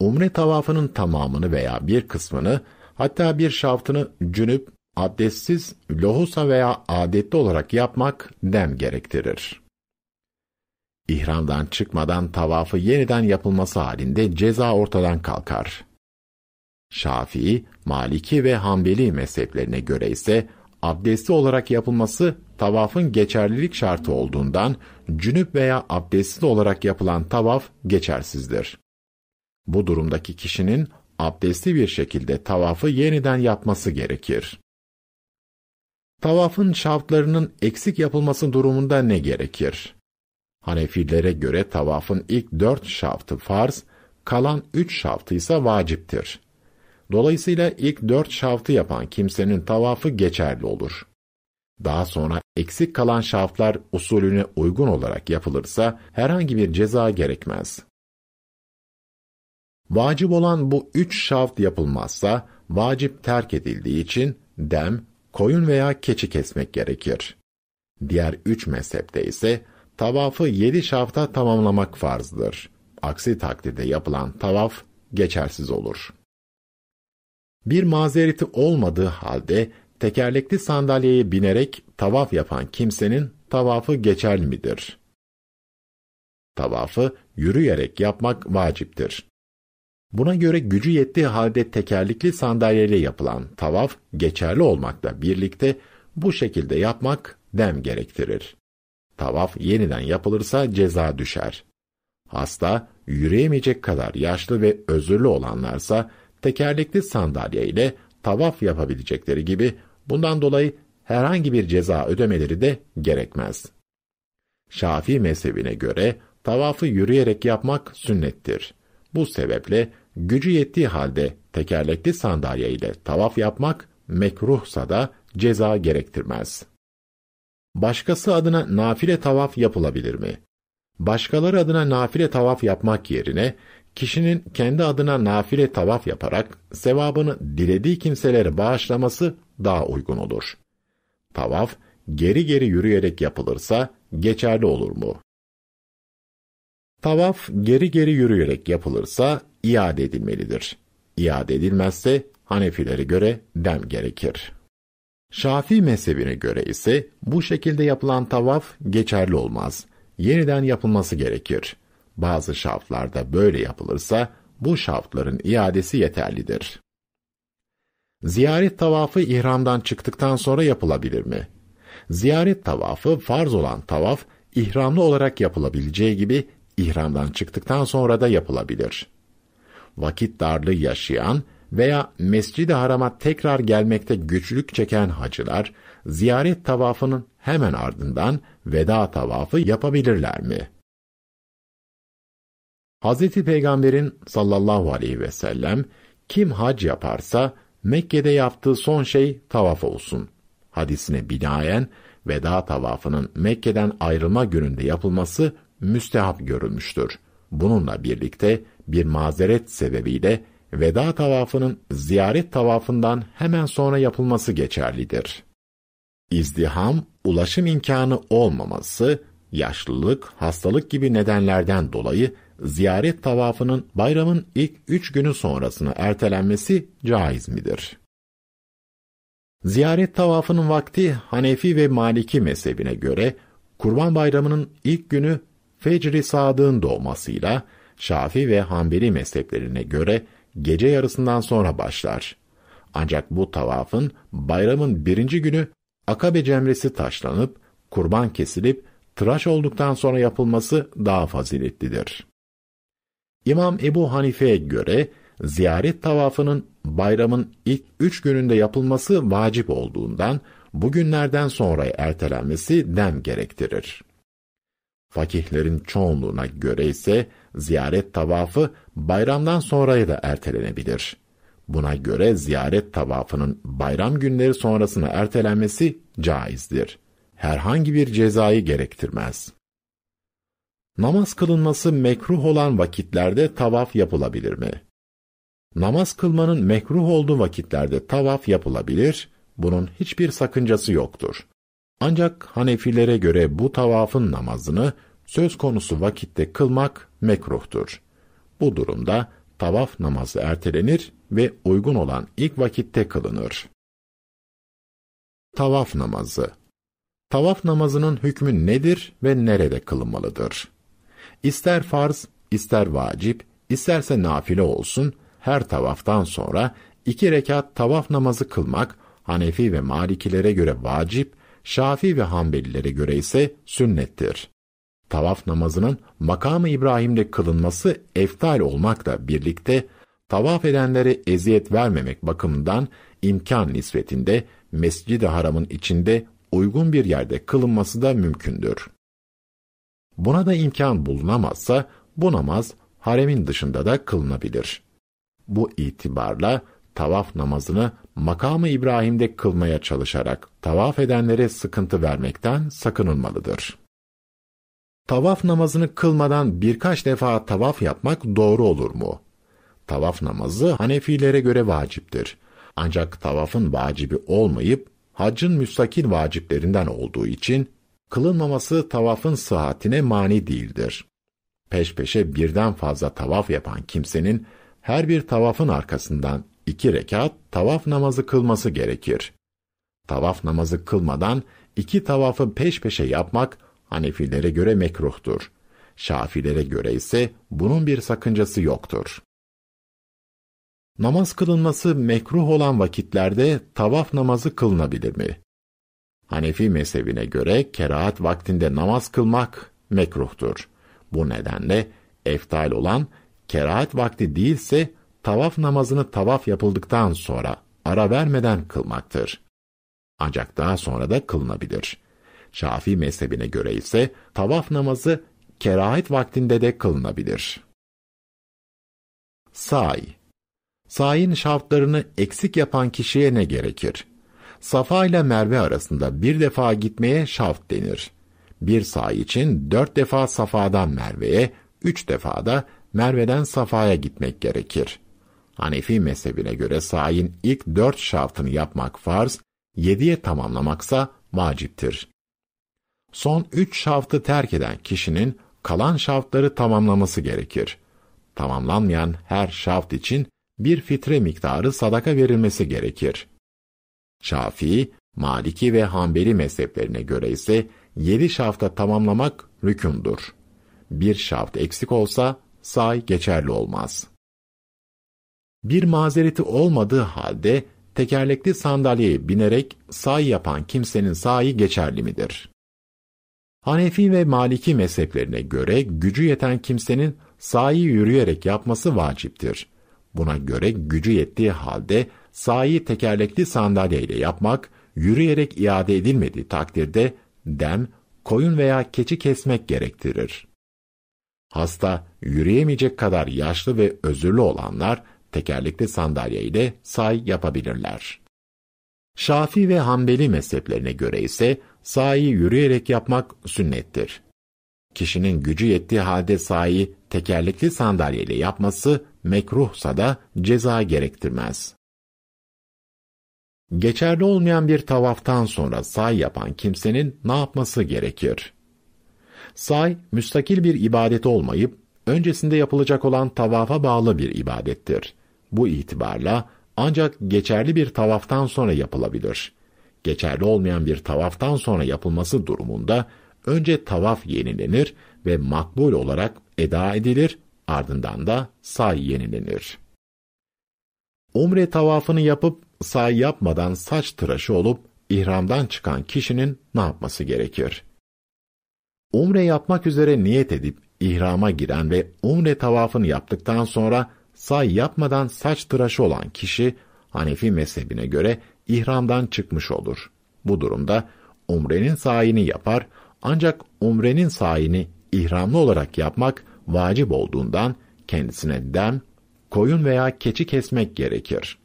Umre tavafının tamamını veya bir kısmını hatta bir şaftını cünüp abdestsiz lohusa veya adetli olarak yapmak dem gerektirir. İhramdan çıkmadan tavafı yeniden yapılması halinde ceza ortadan kalkar. Şafii, Maliki ve Hanbeli mezheplerine göre ise abdestli olarak yapılması tavafın geçerlilik şartı olduğundan cünüp veya abdestsiz olarak yapılan tavaf geçersizdir. Bu durumdaki kişinin abdestli bir şekilde tavafı yeniden yapması gerekir. Tavafın şartlarının eksik yapılması durumunda ne gerekir? Hanefilere göre tavafın ilk dört şaftı farz, kalan üç şaftı ise vaciptir. Dolayısıyla ilk dört şaftı yapan kimsenin tavafı geçerli olur. Daha sonra eksik kalan şaftlar usulüne uygun olarak yapılırsa herhangi bir ceza gerekmez. Vacip olan bu üç şaft yapılmazsa, vacip terk edildiği için dem, koyun veya keçi kesmek gerekir. Diğer üç mezhepte ise tavafı yedi şafta tamamlamak farzdır. Aksi takdirde yapılan tavaf geçersiz olur. Bir mazereti olmadığı halde tekerlekli sandalyeye binerek tavaf yapan kimsenin tavafı geçerli midir? Tavafı yürüyerek yapmak vaciptir. Buna göre gücü yettiği halde tekerlekli sandalyeyle yapılan tavaf geçerli olmakla birlikte bu şekilde yapmak dem gerektirir. Tavaf yeniden yapılırsa ceza düşer. Hasta, yürüyemeyecek kadar yaşlı ve özürlü olanlarsa tekerlekli sandalye ile tavaf yapabilecekleri gibi bundan dolayı herhangi bir ceza ödemeleri de gerekmez. Şafii mezhebine göre tavafı yürüyerek yapmak sünnettir. Bu sebeple gücü yettiği halde tekerlekli sandalye ile tavaf yapmak mekruhsa da ceza gerektirmez. Başkası adına nafile tavaf yapılabilir mi? Başkaları adına nafile tavaf yapmak yerine kişinin kendi adına nafile tavaf yaparak sevabını dilediği kimselere bağışlaması daha uygun olur. Tavaf geri geri yürüyerek yapılırsa geçerli olur mu? Tavaf geri geri yürüyerek yapılırsa iade edilmelidir. İade edilmezse Hanefilere göre dem gerekir. Şafii mezhebine göre ise bu şekilde yapılan tavaf geçerli olmaz. Yeniden yapılması gerekir. Bazı şaftlarda böyle yapılırsa bu şaftların iadesi yeterlidir. Ziyaret tavafı ihramdan çıktıktan sonra yapılabilir mi? Ziyaret tavafı farz olan tavaf ihramlı olarak yapılabileceği gibi ihramdan çıktıktan sonra da yapılabilir. Vakit darlığı yaşayan veya Mescid-i Haram'a tekrar gelmekte güçlük çeken hacılar, ziyaret tavafının hemen ardından veda tavafı yapabilirler mi? Hz. Peygamber'in sallallahu aleyhi ve sellem, kim hac yaparsa, Mekke'de yaptığı son şey tavaf olsun. Hadisine binaen, veda tavafının Mekke'den ayrılma gününde yapılması müstehap görülmüştür. Bununla birlikte bir mazeret sebebiyle veda tavafının ziyaret tavafından hemen sonra yapılması geçerlidir. İzdiham, ulaşım imkanı olmaması, yaşlılık, hastalık gibi nedenlerden dolayı ziyaret tavafının bayramın ilk üç günü sonrasına ertelenmesi caiz midir? Ziyaret tavafının vakti Hanefi ve Maliki mezhebine göre Kurban Bayramı'nın ilk günü Fecri Sadık'ın doğmasıyla Şafi ve Hanbeli mezheplerine göre gece yarısından sonra başlar. Ancak bu tavafın bayramın birinci günü akabe cemresi taşlanıp, kurban kesilip, tıraş olduktan sonra yapılması daha faziletlidir. İmam Ebu Hanife'ye göre ziyaret tavafının bayramın ilk üç gününde yapılması vacip olduğundan bugünlerden sonra ertelenmesi dem gerektirir. Fakihlerin çoğunluğuna göre ise ziyaret tavafı bayramdan sonraya da ertelenebilir. Buna göre ziyaret tavafının bayram günleri sonrasına ertelenmesi caizdir. Herhangi bir cezayı gerektirmez. Namaz kılınması mekruh olan vakitlerde tavaf yapılabilir mi? Namaz kılmanın mekruh olduğu vakitlerde tavaf yapılabilir, bunun hiçbir sakıncası yoktur. Ancak Hanefilere göre bu tavafın namazını söz konusu vakitte kılmak mekruhtur. Bu durumda tavaf namazı ertelenir ve uygun olan ilk vakitte kılınır. Tavaf namazı Tavaf namazının hükmü nedir ve nerede kılınmalıdır? İster farz, ister vacip, isterse nafile olsun, her tavaftan sonra iki rekat tavaf namazı kılmak, Hanefi ve Malikilere göre vacip, Şafi ve Hanbelilere göre ise sünnettir. Tavaf namazının makamı İbrahim'de kılınması eftal olmakla birlikte, tavaf edenlere eziyet vermemek bakımından imkan nispetinde Mescid-i Haram'ın içinde uygun bir yerde kılınması da mümkündür. Buna da imkan bulunamazsa bu namaz haremin dışında da kılınabilir. Bu itibarla tavaf namazını makamı İbrahim'de kılmaya çalışarak tavaf edenlere sıkıntı vermekten sakınılmalıdır. Tavaf namazını kılmadan birkaç defa tavaf yapmak doğru olur mu? Tavaf namazı Hanefilere göre vaciptir. Ancak tavafın vacibi olmayıp haccın müstakil vaciplerinden olduğu için kılınmaması tavafın sıhhatine mani değildir. Peş peşe birden fazla tavaf yapan kimsenin her bir tavafın arkasından iki rekat tavaf namazı kılması gerekir. Tavaf namazı kılmadan iki tavafı peş peşe yapmak Hanefilere göre mekruhtur. Şafilere göre ise bunun bir sakıncası yoktur. Namaz kılınması mekruh olan vakitlerde tavaf namazı kılınabilir mi? Hanefi mezhebine göre kerahat vaktinde namaz kılmak mekruhtur. Bu nedenle eftal olan kerahat vakti değilse tavaf namazını tavaf yapıldıktan sonra ara vermeden kılmaktır. Ancak daha sonra da kılınabilir. Şafii mezhebine göre ise tavaf namazı kerahet vaktinde de kılınabilir. Say Sayın şartlarını eksik yapan kişiye ne gerekir? Safa ile Merve arasında bir defa gitmeye şaft denir. Bir say için dört defa Safa'dan Merve'ye, üç defa da Merve'den Safa'ya gitmek gerekir. Hanefi mezhebine göre sayin ilk dört şaftını yapmak farz, yediye tamamlamaksa vaciptir. Son üç şaftı terk eden kişinin kalan şaftları tamamlaması gerekir. Tamamlanmayan her şaft için bir fitre miktarı sadaka verilmesi gerekir. Şafii, Maliki ve Hanbeli mezheplerine göre ise yedi şafta tamamlamak rükündür. Bir şaft eksik olsa say geçerli olmaz. Bir mazereti olmadığı halde tekerlekli sandalyeye binerek say yapan kimsenin sayı geçerli midir? Hanefi ve Maliki mezheplerine göre gücü yeten kimsenin sayı yürüyerek yapması vaciptir. Buna göre gücü yettiği halde sahi tekerlekli sandalyeyle yapmak, yürüyerek iade edilmediği takdirde dem, koyun veya keçi kesmek gerektirir. Hasta, yürüyemeyecek kadar yaşlı ve özürlü olanlar tekerlekli sandalye ile say yapabilirler. Şafi ve Hanbeli mezheplerine göre ise sahi yürüyerek yapmak sünnettir. Kişinin gücü yettiği halde sahi tekerlekli sandalyeyle yapması mekruhsa da ceza gerektirmez. Geçerli olmayan bir tavaftan sonra say yapan kimsenin ne yapması gerekir? Say, müstakil bir ibadet olmayıp, öncesinde yapılacak olan tavafa bağlı bir ibadettir. Bu itibarla ancak geçerli bir tavaftan sonra yapılabilir. Geçerli olmayan bir tavaftan sonra yapılması durumunda önce tavaf yenilenir ve makbul olarak eda edilir, ardından da say yenilenir. Umre tavafını yapıp say yapmadan saç tıraşı olup ihramdan çıkan kişinin ne yapması gerekir? Umre yapmak üzere niyet edip ihrama giren ve umre tavafını yaptıktan sonra say yapmadan saç tıraşı olan kişi Hanefi mezhebine göre ihramdan çıkmış olur. Bu durumda umrenin sayini yapar ancak umrenin sayini ihramlı olarak yapmak vacip olduğundan kendisine dem, koyun veya keçi kesmek gerekir.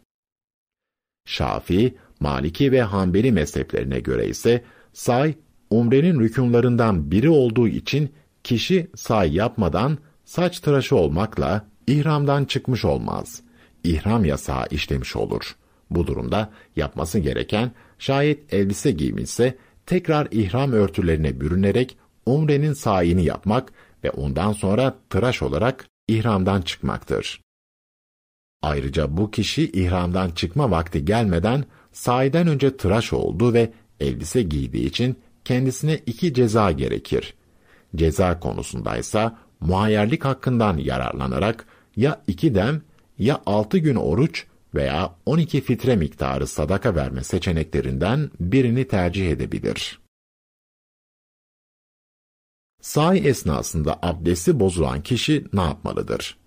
Şafii, Maliki ve Hanbeli mezheplerine göre ise say, umrenin rükunlarından biri olduğu için kişi say yapmadan saç tıraşı olmakla ihramdan çıkmış olmaz. İhram yasağı işlemiş olur. Bu durumda yapması gereken şayet elbise giymişse tekrar ihram örtülerine bürünerek umrenin sayini yapmak ve ondan sonra tıraş olarak ihramdan çıkmaktır. Ayrıca bu kişi ihramdan çıkma vakti gelmeden sahiden önce tıraş oldu ve elbise giydiği için kendisine iki ceza gerekir. Ceza konusundaysa muhayyerlik hakkından yararlanarak ya iki dem ya altı gün oruç veya on iki fitre miktarı sadaka verme seçeneklerinden birini tercih edebilir. Sahi esnasında abdesti bozulan kişi ne yapmalıdır?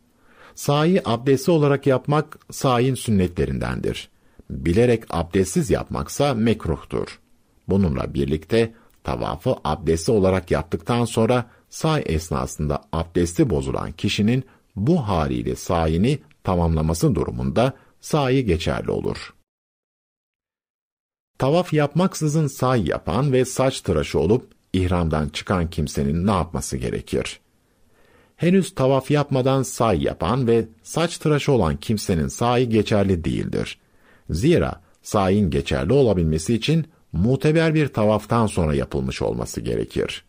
Sahi abdesti olarak yapmak sahin sünnetlerindendir. Bilerek abdestsiz yapmaksa mekruhtur. Bununla birlikte tavafı abdesti olarak yaptıktan sonra say esnasında abdesti bozulan kişinin bu haliyle sayini tamamlaması durumunda sahi geçerli olur. Tavaf yapmaksızın say yapan ve saç tıraşı olup ihramdan çıkan kimsenin ne yapması gerekir? Henüz tavaf yapmadan say yapan ve saç tıraşı olan kimsenin sahi geçerli değildir. Zira sayin geçerli olabilmesi için muteber bir tavaftan sonra yapılmış olması gerekir.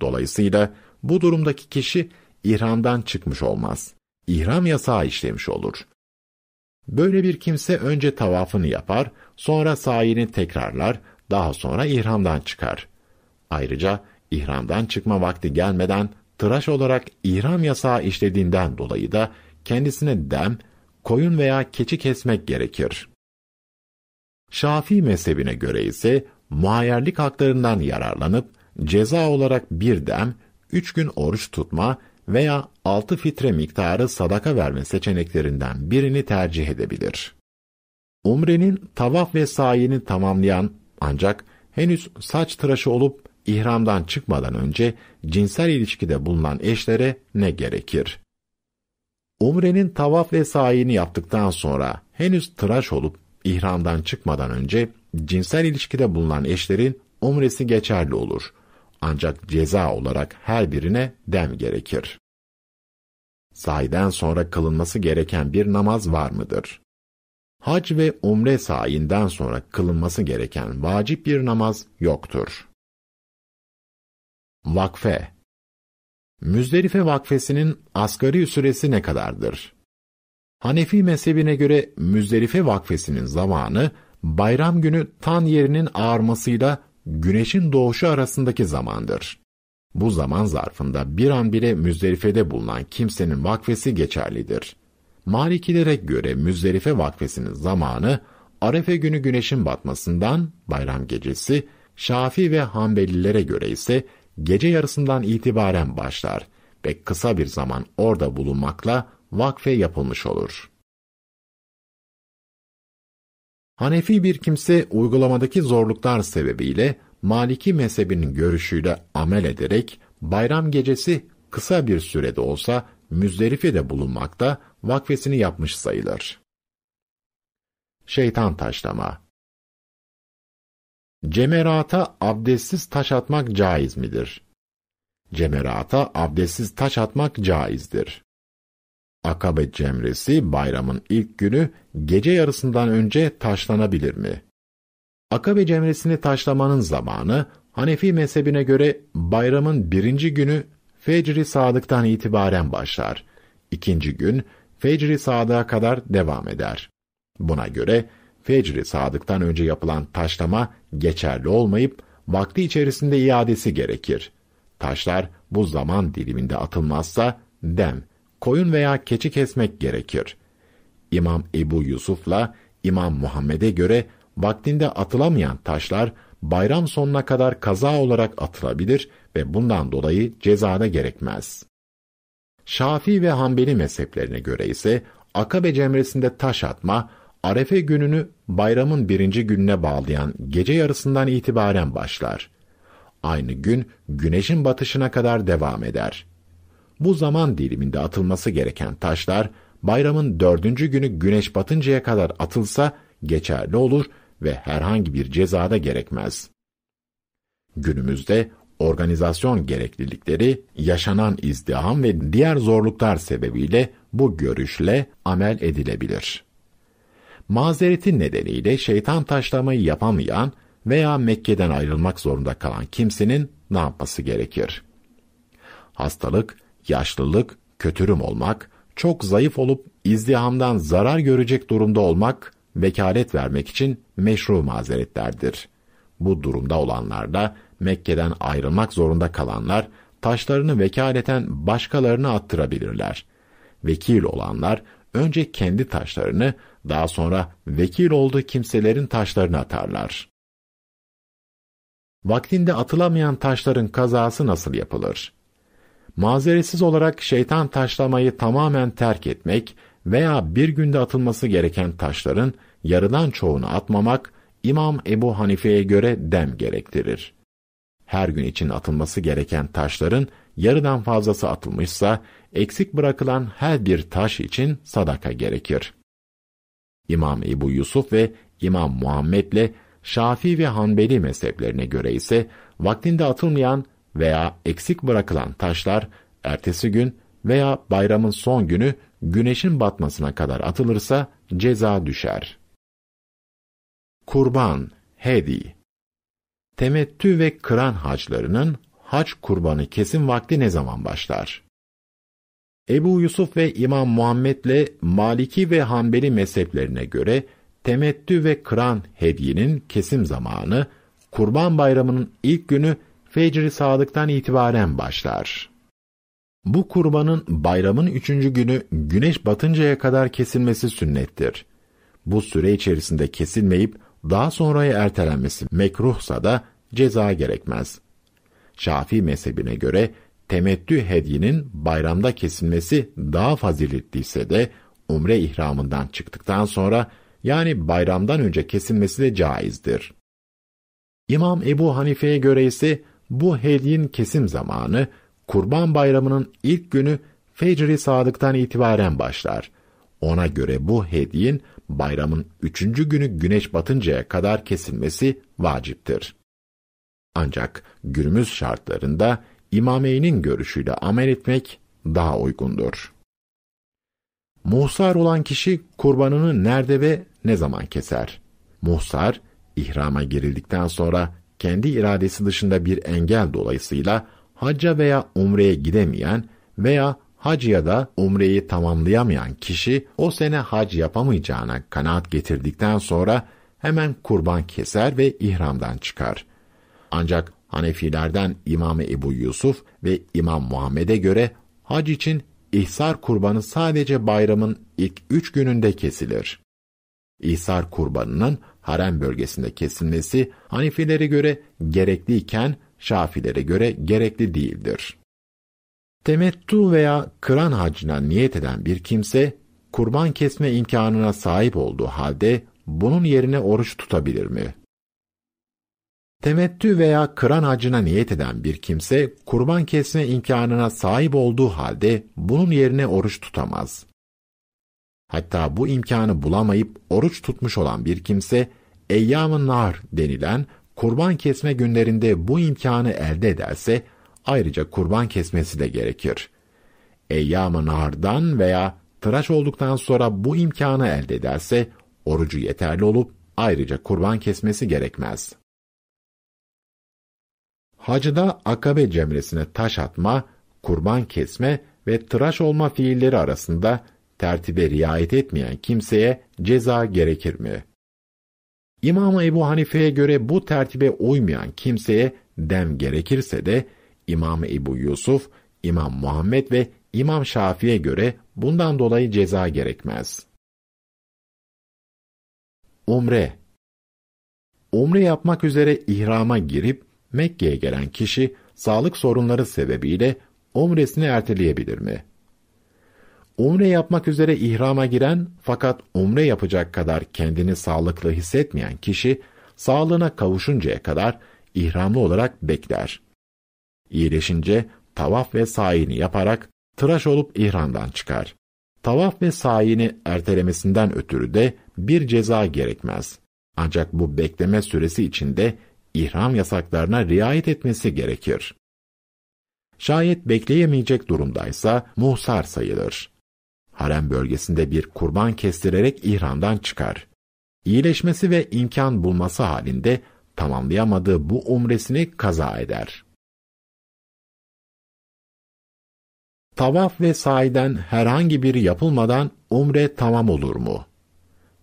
Dolayısıyla bu durumdaki kişi ihramdan çıkmış olmaz. İhram yasağı işlemiş olur. Böyle bir kimse önce tavafını yapar, sonra sayini tekrarlar, daha sonra ihramdan çıkar. Ayrıca ihramdan çıkma vakti gelmeden tıraş olarak ihram yasağı işlediğinden dolayı da kendisine dem, koyun veya keçi kesmek gerekir. Şafii mezhebine göre ise muayyerlik haklarından yararlanıp ceza olarak bir dem, üç gün oruç tutma veya altı fitre miktarı sadaka verme seçeneklerinden birini tercih edebilir. Umrenin tavaf ve sayini tamamlayan ancak henüz saç tıraşı olup ihramdan çıkmadan önce cinsel ilişkide bulunan eşlere ne gerekir? Umrenin tavaf ve sayini yaptıktan sonra henüz tıraş olup ihramdan çıkmadan önce cinsel ilişkide bulunan eşlerin umresi geçerli olur. Ancak ceza olarak her birine dem gerekir. Sayden sonra kılınması gereken bir namaz var mıdır? Hac ve umre sayinden sonra kılınması gereken vacip bir namaz yoktur. Vakfe Müzdelife vakfesinin asgari süresi ne kadardır? Hanefi mezhebine göre Müzdelife vakfesinin zamanı, bayram günü tan yerinin ağarmasıyla güneşin doğuşu arasındaki zamandır. Bu zaman zarfında bir an bile Müzdelife'de bulunan kimsenin vakfesi geçerlidir. Malikilere göre Müzdelife vakfesinin zamanı, Arefe günü güneşin batmasından bayram gecesi, Şafi ve Hanbelilere göre ise gece yarısından itibaren başlar ve kısa bir zaman orada bulunmakla vakfe yapılmış olur. Hanefi bir kimse uygulamadaki zorluklar sebebiyle Maliki mezhebinin görüşüyle amel ederek bayram gecesi kısa bir sürede olsa Müzdelife'de bulunmakta vakfesini yapmış sayılır. Şeytan taşlama Cemerata abdestsiz taş atmak caiz midir? Cemerata abdestsiz taş atmak caizdir. Akabe cemresi bayramın ilk günü gece yarısından önce taşlanabilir mi? Akabe cemresini taşlamanın zamanı Hanefi mezhebine göre bayramın birinci günü Fecri Sadık'tan itibaren başlar. İkinci gün Fecri Sadık'a kadar devam eder. Buna göre Fecri Sadık'tan önce yapılan taşlama geçerli olmayıp vakti içerisinde iadesi gerekir. Taşlar bu zaman diliminde atılmazsa dem, koyun veya keçi kesmek gerekir. İmam Ebu Yusuf'la İmam Muhammed'e göre vaktinde atılamayan taşlar bayram sonuna kadar kaza olarak atılabilir ve bundan dolayı cezada gerekmez. Şafii ve Hanbeli mezheplerine göre ise Akabe cemresinde taş atma, Arefe gününü bayramın birinci gününe bağlayan gece yarısından itibaren başlar. Aynı gün güneşin batışına kadar devam eder. Bu zaman diliminde atılması gereken taşlar, bayramın dördüncü günü güneş batıncaya kadar atılsa geçerli olur ve herhangi bir cezada gerekmez. Günümüzde organizasyon gereklilikleri, yaşanan izdiham ve diğer zorluklar sebebiyle bu görüşle amel edilebilir. Mazereti nedeniyle şeytan taşlamayı yapamayan veya Mekke'den ayrılmak zorunda kalan kimsenin ne yapması gerekir? Hastalık, yaşlılık, kötürüm olmak, çok zayıf olup izdihamdan zarar görecek durumda olmak vekalet vermek için meşru mazeretlerdir. Bu durumda olanlar da Mekke'den ayrılmak zorunda kalanlar taşlarını vekaleten başkalarına attırabilirler. Vekil olanlar önce kendi taşlarını daha sonra vekil olduğu kimselerin taşlarını atarlar. Vaktinde atılamayan taşların kazası nasıl yapılır? Mazeretsiz olarak şeytan taşlamayı tamamen terk etmek veya bir günde atılması gereken taşların yarıdan çoğunu atmamak, İmam Ebu Hanife'ye göre dem gerektirir. Her gün için atılması gereken taşların yarıdan fazlası atılmışsa, eksik bırakılan her bir taş için sadaka gerekir. İmam Ebu Yusuf ve İmam Muhammed'le Şafii ve Hanbeli mezheplerine göre ise vaktinde atılmayan veya eksik bırakılan taşlar ertesi gün veya bayramın son günü güneşin batmasına kadar atılırsa ceza düşer. Kurban, hedi. Temettü ve kıran haclarının hac kurbanı kesim vakti ne zaman başlar? Ebu Yusuf ve İmam Muhammed'le Maliki ve Hanbeli mezheplerine göre temettü ve kıran hedyenin kesim zamanı Kurban Bayramı'nın ilk günü Fecri Sadık'tan itibaren başlar. Bu kurbanın bayramın üçüncü günü güneş batıncaya kadar kesilmesi sünnettir. Bu süre içerisinde kesilmeyip daha sonraya ertelenmesi mekruhsa da ceza gerekmez. Şafii mezhebine göre temettü hedyenin bayramda kesilmesi daha faziletliyse de umre ihramından çıktıktan sonra yani bayramdan önce kesilmesi de caizdir. İmam Ebu Hanife'ye göre ise bu hedyenin kesim zamanı Kurban Bayramı'nın ilk günü Fecri Sadık'tan itibaren başlar. Ona göre bu hediyin bayramın üçüncü günü güneş batıncaya kadar kesilmesi vaciptir. Ancak günümüz şartlarında İmameyn'in görüşüyle amel etmek daha uygundur. Muhsar olan kişi kurbanını nerede ve ne zaman keser? Muhsar, ihrama girildikten sonra kendi iradesi dışında bir engel dolayısıyla hacca veya umreye gidemeyen veya hac ya da umreyi tamamlayamayan kişi o sene hac yapamayacağına kanaat getirdikten sonra hemen kurban keser ve ihramdan çıkar. Ancak Hanefilerden İmam Ebu Yusuf ve İmam Muhammed'e göre hac için ihsar kurbanı sadece bayramın ilk üç gününde kesilir. İhsar kurbanının harem bölgesinde kesilmesi Hanefilere göre gerekliyken Şafilere göre gerekli değildir. Temettu veya kıran hacına niyet eden bir kimse, kurban kesme imkanına sahip olduğu halde bunun yerine oruç tutabilir mi? Temettü veya kıran hacına niyet eden bir kimse, kurban kesme imkanına sahip olduğu halde bunun yerine oruç tutamaz. Hatta bu imkanı bulamayıp oruç tutmuş olan bir kimse, eyyam-ı nar denilen kurban kesme günlerinde bu imkanı elde ederse, ayrıca kurban kesmesi de gerekir. Eyyam-ı nardan veya tıraş olduktan sonra bu imkanı elde ederse, orucu yeterli olup ayrıca kurban kesmesi gerekmez. Hacıda akabe cemresine taş atma, kurban kesme ve tıraş olma fiilleri arasında tertibe riayet etmeyen kimseye ceza gerekir mi? İmam Ebu Hanife'ye göre bu tertibe uymayan kimseye dem gerekirse de İmam Ebu Yusuf, İmam Muhammed ve İmam Şafii'ye göre bundan dolayı ceza gerekmez. Umre Umre yapmak üzere ihrama girip Mekke'ye gelen kişi sağlık sorunları sebebiyle umresini erteleyebilir mi? Umre yapmak üzere ihrama giren fakat umre yapacak kadar kendini sağlıklı hissetmeyen kişi sağlığına kavuşuncaya kadar ihramlı olarak bekler. İyileşince tavaf ve sayini yaparak tıraş olup ihramdan çıkar. Tavaf ve sayini ertelemesinden ötürü de bir ceza gerekmez. Ancak bu bekleme süresi içinde ihram yasaklarına riayet etmesi gerekir. Şayet bekleyemeyecek durumdaysa muhsar sayılır. Harem bölgesinde bir kurban kestirerek ihramdan çıkar. İyileşmesi ve imkan bulması halinde tamamlayamadığı bu umresini kaza eder. Tavaf ve sahiden herhangi biri yapılmadan umre tamam olur mu?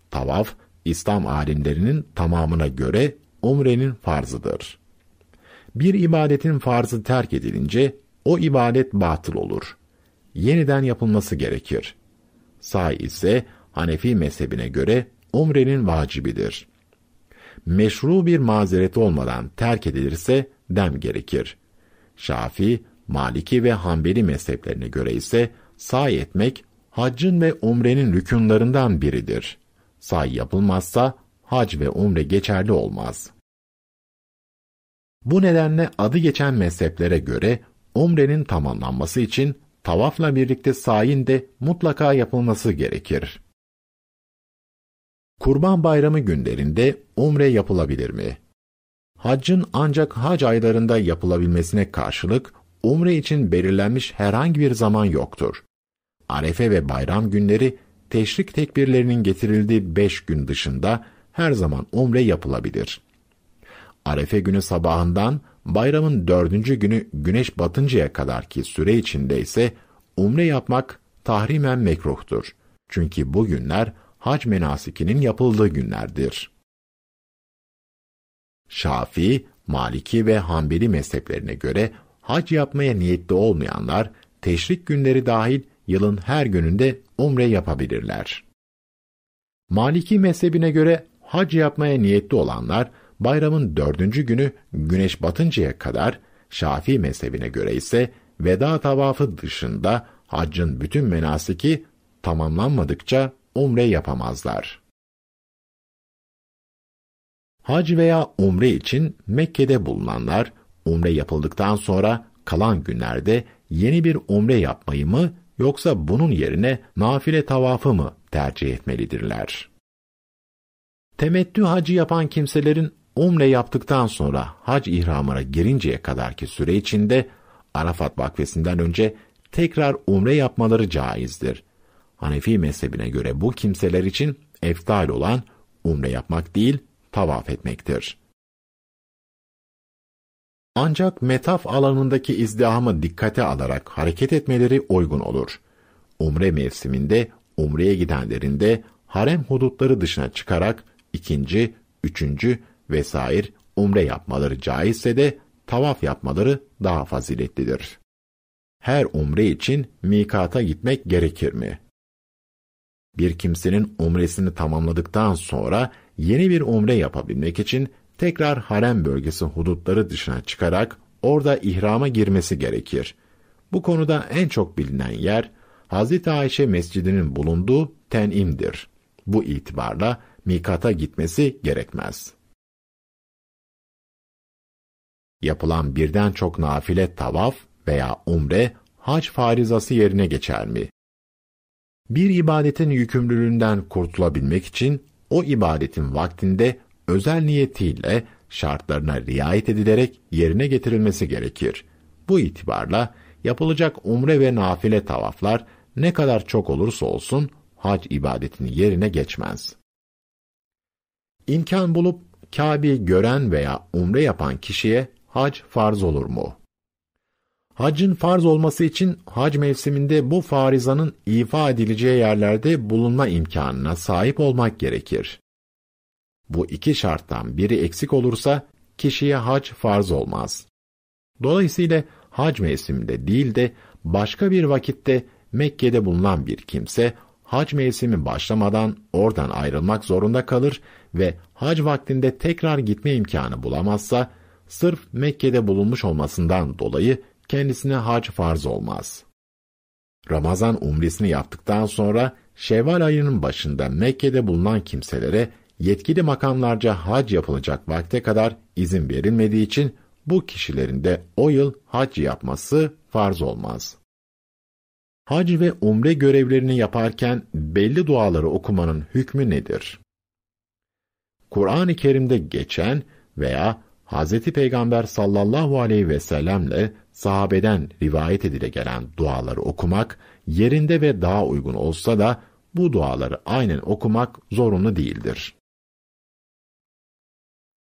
Tavaf, İslam alimlerinin tamamına göre umrenin farzıdır. Bir ibadetin farzı terk edilince o ibadet batıl olur. Yeniden yapılması gerekir. Say ise Hanefi mezhebine göre umrenin vacibidir. Meşru bir mazeret olmadan terk edilirse dem gerekir. Şafi, Maliki ve Hanbeli mezheplerine göre ise say etmek haccın ve umrenin rükünlarından biridir. Say yapılmazsa hac ve umre geçerli olmaz. Bu nedenle adı geçen mezheplere göre umrenin tamamlanması için tavafla birlikte sayin de mutlaka yapılması gerekir. Kurban Bayramı günlerinde umre yapılabilir mi? Haccın ancak hac aylarında yapılabilmesine karşılık umre için belirlenmiş herhangi bir zaman yoktur. Arefe ve bayram günleri teşrik tekbirlerinin getirildiği beş gün dışında her zaman umre yapılabilir. Arefe günü sabahından bayramın dördüncü günü güneş batıncaya kadar ki süre içinde ise umre yapmak tahrimen mekruhtur. Çünkü bu günler hac menasikinin yapıldığı günlerdir. Şafii, Maliki ve Hanbeli mezheplerine göre hac yapmaya niyetli olmayanlar teşrik günleri dahil yılın her gününde umre yapabilirler. Maliki mezhebine göre hac yapmaya niyetli olanlar bayramın dördüncü günü güneş batıncaya kadar, Şafii mezhebine göre ise veda tavafı dışında haccın bütün menasiki tamamlanmadıkça umre yapamazlar. Hac veya umre için Mekke'de bulunanlar, umre yapıldıktan sonra kalan günlerde yeni bir umre yapmayı mı yoksa bunun yerine nafile tavafı mı tercih etmelidirler? Temettü hacı yapan kimselerin umre yaptıktan sonra hac ihramına girinceye kadarki süre içinde Arafat vakfesinden önce tekrar umre yapmaları caizdir. Hanefi mezhebine göre bu kimseler için eftal olan umre yapmak değil, tavaf etmektir. Ancak metaf alanındaki izdihamı dikkate alarak hareket etmeleri uygun olur. Umre mevsiminde umreye gidenlerin de harem hudutları dışına çıkarak ikinci, üçüncü vesaire umre yapmaları caizse de tavaf yapmaları daha faziletlidir. Her umre için mikata gitmek gerekir mi? Bir kimsenin umresini tamamladıktan sonra yeni bir umre yapabilmek için tekrar harem bölgesi hudutları dışına çıkarak orada ihrama girmesi gerekir. Bu konuda en çok bilinen yer Hz. Ayşe Mescidi'nin bulunduğu Ten'im'dir. Bu itibarla mikata gitmesi gerekmez. Yapılan birden çok nafile tavaf veya umre hac farizası yerine geçer mi? Bir ibadetin yükümlülüğünden kurtulabilmek için o ibadetin vaktinde özel niyetiyle şartlarına riayet edilerek yerine getirilmesi gerekir. Bu itibarla yapılacak umre ve nafile tavaflar ne kadar çok olursa olsun hac ibadetini yerine geçmez. İmkan bulup Kabe'yi gören veya umre yapan kişiye hac farz olur mu? Hacın farz olması için hac mevsiminde bu farizanın ifa edileceği yerlerde bulunma imkanına sahip olmak gerekir. Bu iki şarttan biri eksik olursa kişiye hac farz olmaz. Dolayısıyla hac mevsiminde değil de başka bir vakitte Mekke'de bulunan bir kimse hac mevsimi başlamadan oradan ayrılmak zorunda kalır ve hac vaktinde tekrar gitme imkanı bulamazsa sırf Mekke'de bulunmuş olmasından dolayı kendisine hac farz olmaz. Ramazan umresini yaptıktan sonra Şevval ayının başında Mekke'de bulunan kimselere yetkili makamlarca hac yapılacak vakte kadar izin verilmediği için bu kişilerin de o yıl hac yapması farz olmaz. Hac ve umre görevlerini yaparken belli duaları okumanın hükmü nedir? Kur'an-ı Kerim'de geçen veya Hz. Peygamber sallallahu aleyhi ve sellemle sahabeden rivayet edile gelen duaları okumak yerinde ve daha uygun olsa da bu duaları aynen okumak zorunlu değildir.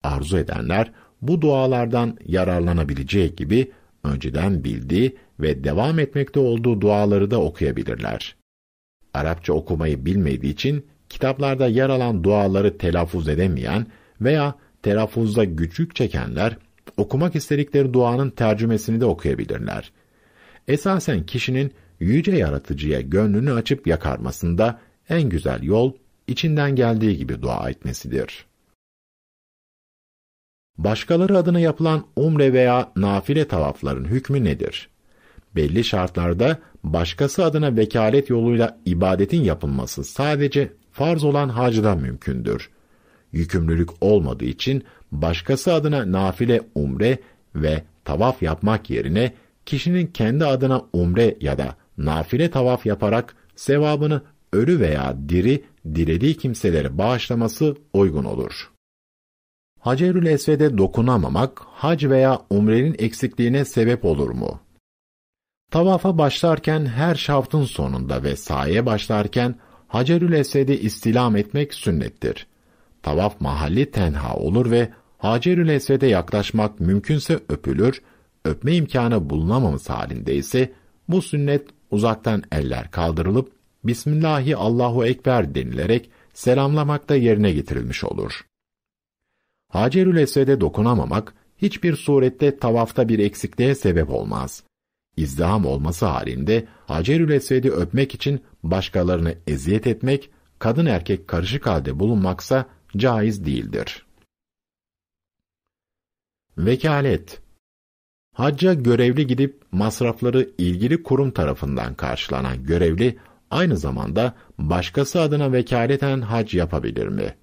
Arzu edenler bu dualardan yararlanabileceği gibi önceden bildiği ve devam etmekte olduğu duaları da okuyabilirler. Arapça okumayı bilmediği için kitaplarda yer alan duaları telaffuz edemeyen veya telaffuzda güçlük çekenler okumak istedikleri duanın tercümesini de okuyabilirler. Esasen kişinin yüce yaratıcıya gönlünü açıp yakarmasında en güzel yol içinden geldiği gibi dua etmesidir. Başkaları adına yapılan umre veya nafile tavafların hükmü nedir? Belli şartlarda başkası adına vekalet yoluyla ibadetin yapılması sadece farz olan hacda mümkündür. Yükümlülük olmadığı için başkası adına nafile umre ve tavaf yapmak yerine kişinin kendi adına umre ya da nafile tavaf yaparak sevabını ölü veya diri dilediği kimseleri bağışlaması uygun olur. Hacerül Esved'e dokunamamak, hac veya umrenin eksikliğine sebep olur mu? Tavafa başlarken her şaftın sonunda ve saye başlarken Hacerül Esved'i istilam etmek sünnettir. Tavaf mahalli tenha olur ve Hacerül Esved'e yaklaşmak mümkünse öpülür, öpme imkanı bulunamaması halinde ise bu sünnet uzaktan eller kaldırılıp Bismillahi Allahu Ekber denilerek selamlamakta yerine getirilmiş olur. Hacerül Esved'e dokunamamak hiçbir surette tavafta bir eksikliğe sebep olmaz. İzdiham olması halinde Hacerül Esved'i öpmek için başkalarını eziyet etmek, kadın erkek karışık halde bulunmaksa caiz değildir. Vekalet Hacca görevli gidip masrafları ilgili kurum tarafından karşılanan görevli, aynı zamanda başkası adına vekaleten hac yapabilir mi?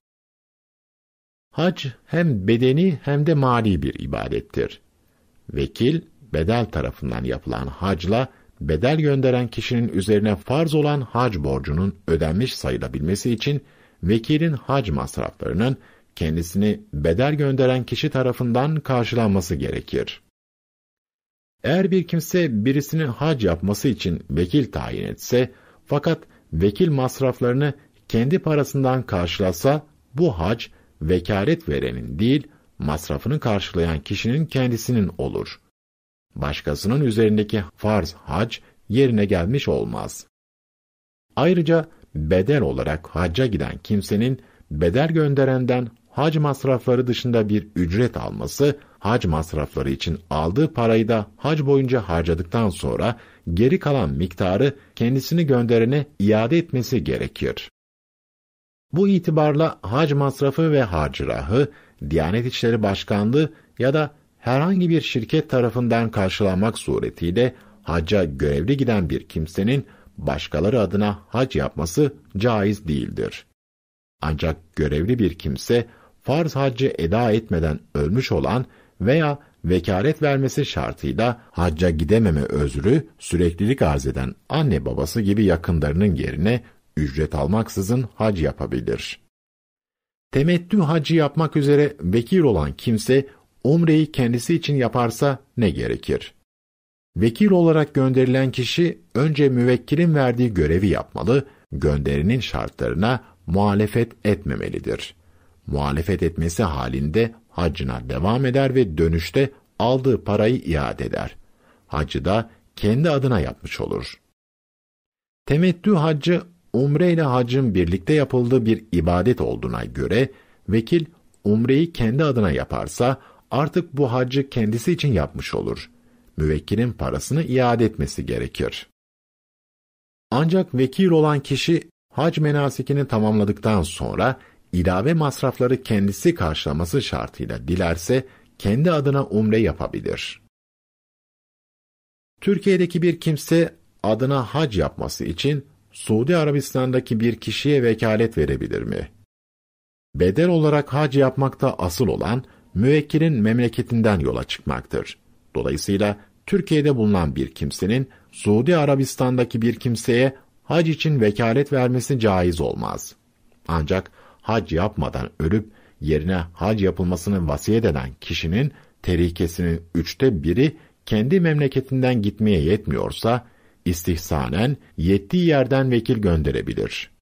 Hac hem bedeni hem de mali bir ibadettir. Vekil, bedel tarafından yapılan hacla, bedel gönderen kişinin üzerine farz olan hac borcunun ödenmiş sayılabilmesi için, vekilin hac masraflarının kendisini bedel gönderen kişi tarafından karşılanması gerekir. Eğer bir kimse birisinin hac yapması için vekil tayin etse, fakat vekil masraflarını kendi parasından karşılasa, bu hac, vekalet verenin değil, masrafını karşılayan kişinin kendisinin olur. Başkasının üzerindeki farz hac, yerine gelmiş olmaz. Ayrıca bedel olarak hacca giden kimsenin bedel gönderenden hac masrafları dışında bir ücret alması, hac masrafları için aldığı parayı da hac boyunca harcadıktan sonra geri kalan miktarı kendisini gönderene iade etmesi gerekir. Bu itibarla hac masrafı ve harcırahı, Diyanet İşleri Başkanlığı ya da herhangi bir şirket tarafından karşılanmak suretiyle hacca görevli giden bir kimsenin başkaları adına hac yapması caiz değildir. Ancak görevli bir kimse farz haccı eda etmeden ölmüş olan veya vekalet vermesi şartıyla hacca gidememe özrü süreklilik arz eden anne babası gibi yakınlarının yerine ücret almaksızın hac yapabilir. Temettü hacı yapmak üzere vekil olan kimse umreyi kendisi için yaparsa ne gerekir? Vekil olarak gönderilen kişi önce müvekkilin verdiği görevi yapmalı, gönderinin şartlarına muhalefet etmemelidir muhalefet etmesi halinde hacına devam eder ve dönüşte aldığı parayı iade eder. Hacı da kendi adına yapmış olur. Temettü haccı, umre ile hacın birlikte yapıldığı bir ibadet olduğuna göre, vekil umreyi kendi adına yaparsa, artık bu haccı kendisi için yapmış olur. Müvekkilin parasını iade etmesi gerekir. Ancak vekil olan kişi, hac menasikini tamamladıktan sonra, ilave masrafları kendisi karşılaması şartıyla dilerse kendi adına umre yapabilir. Türkiye'deki bir kimse adına hac yapması için Suudi Arabistan'daki bir kişiye vekalet verebilir mi? Bedel olarak hac yapmakta asıl olan müvekkilin memleketinden yola çıkmaktır. Dolayısıyla Türkiye'de bulunan bir kimsenin Suudi Arabistan'daki bir kimseye hac için vekalet vermesi caiz olmaz. Ancak hac yapmadan ölüp yerine hac yapılmasını vasiyet eden kişinin terikesinin üçte biri kendi memleketinden gitmeye yetmiyorsa, istihsanen yettiği yerden vekil gönderebilir.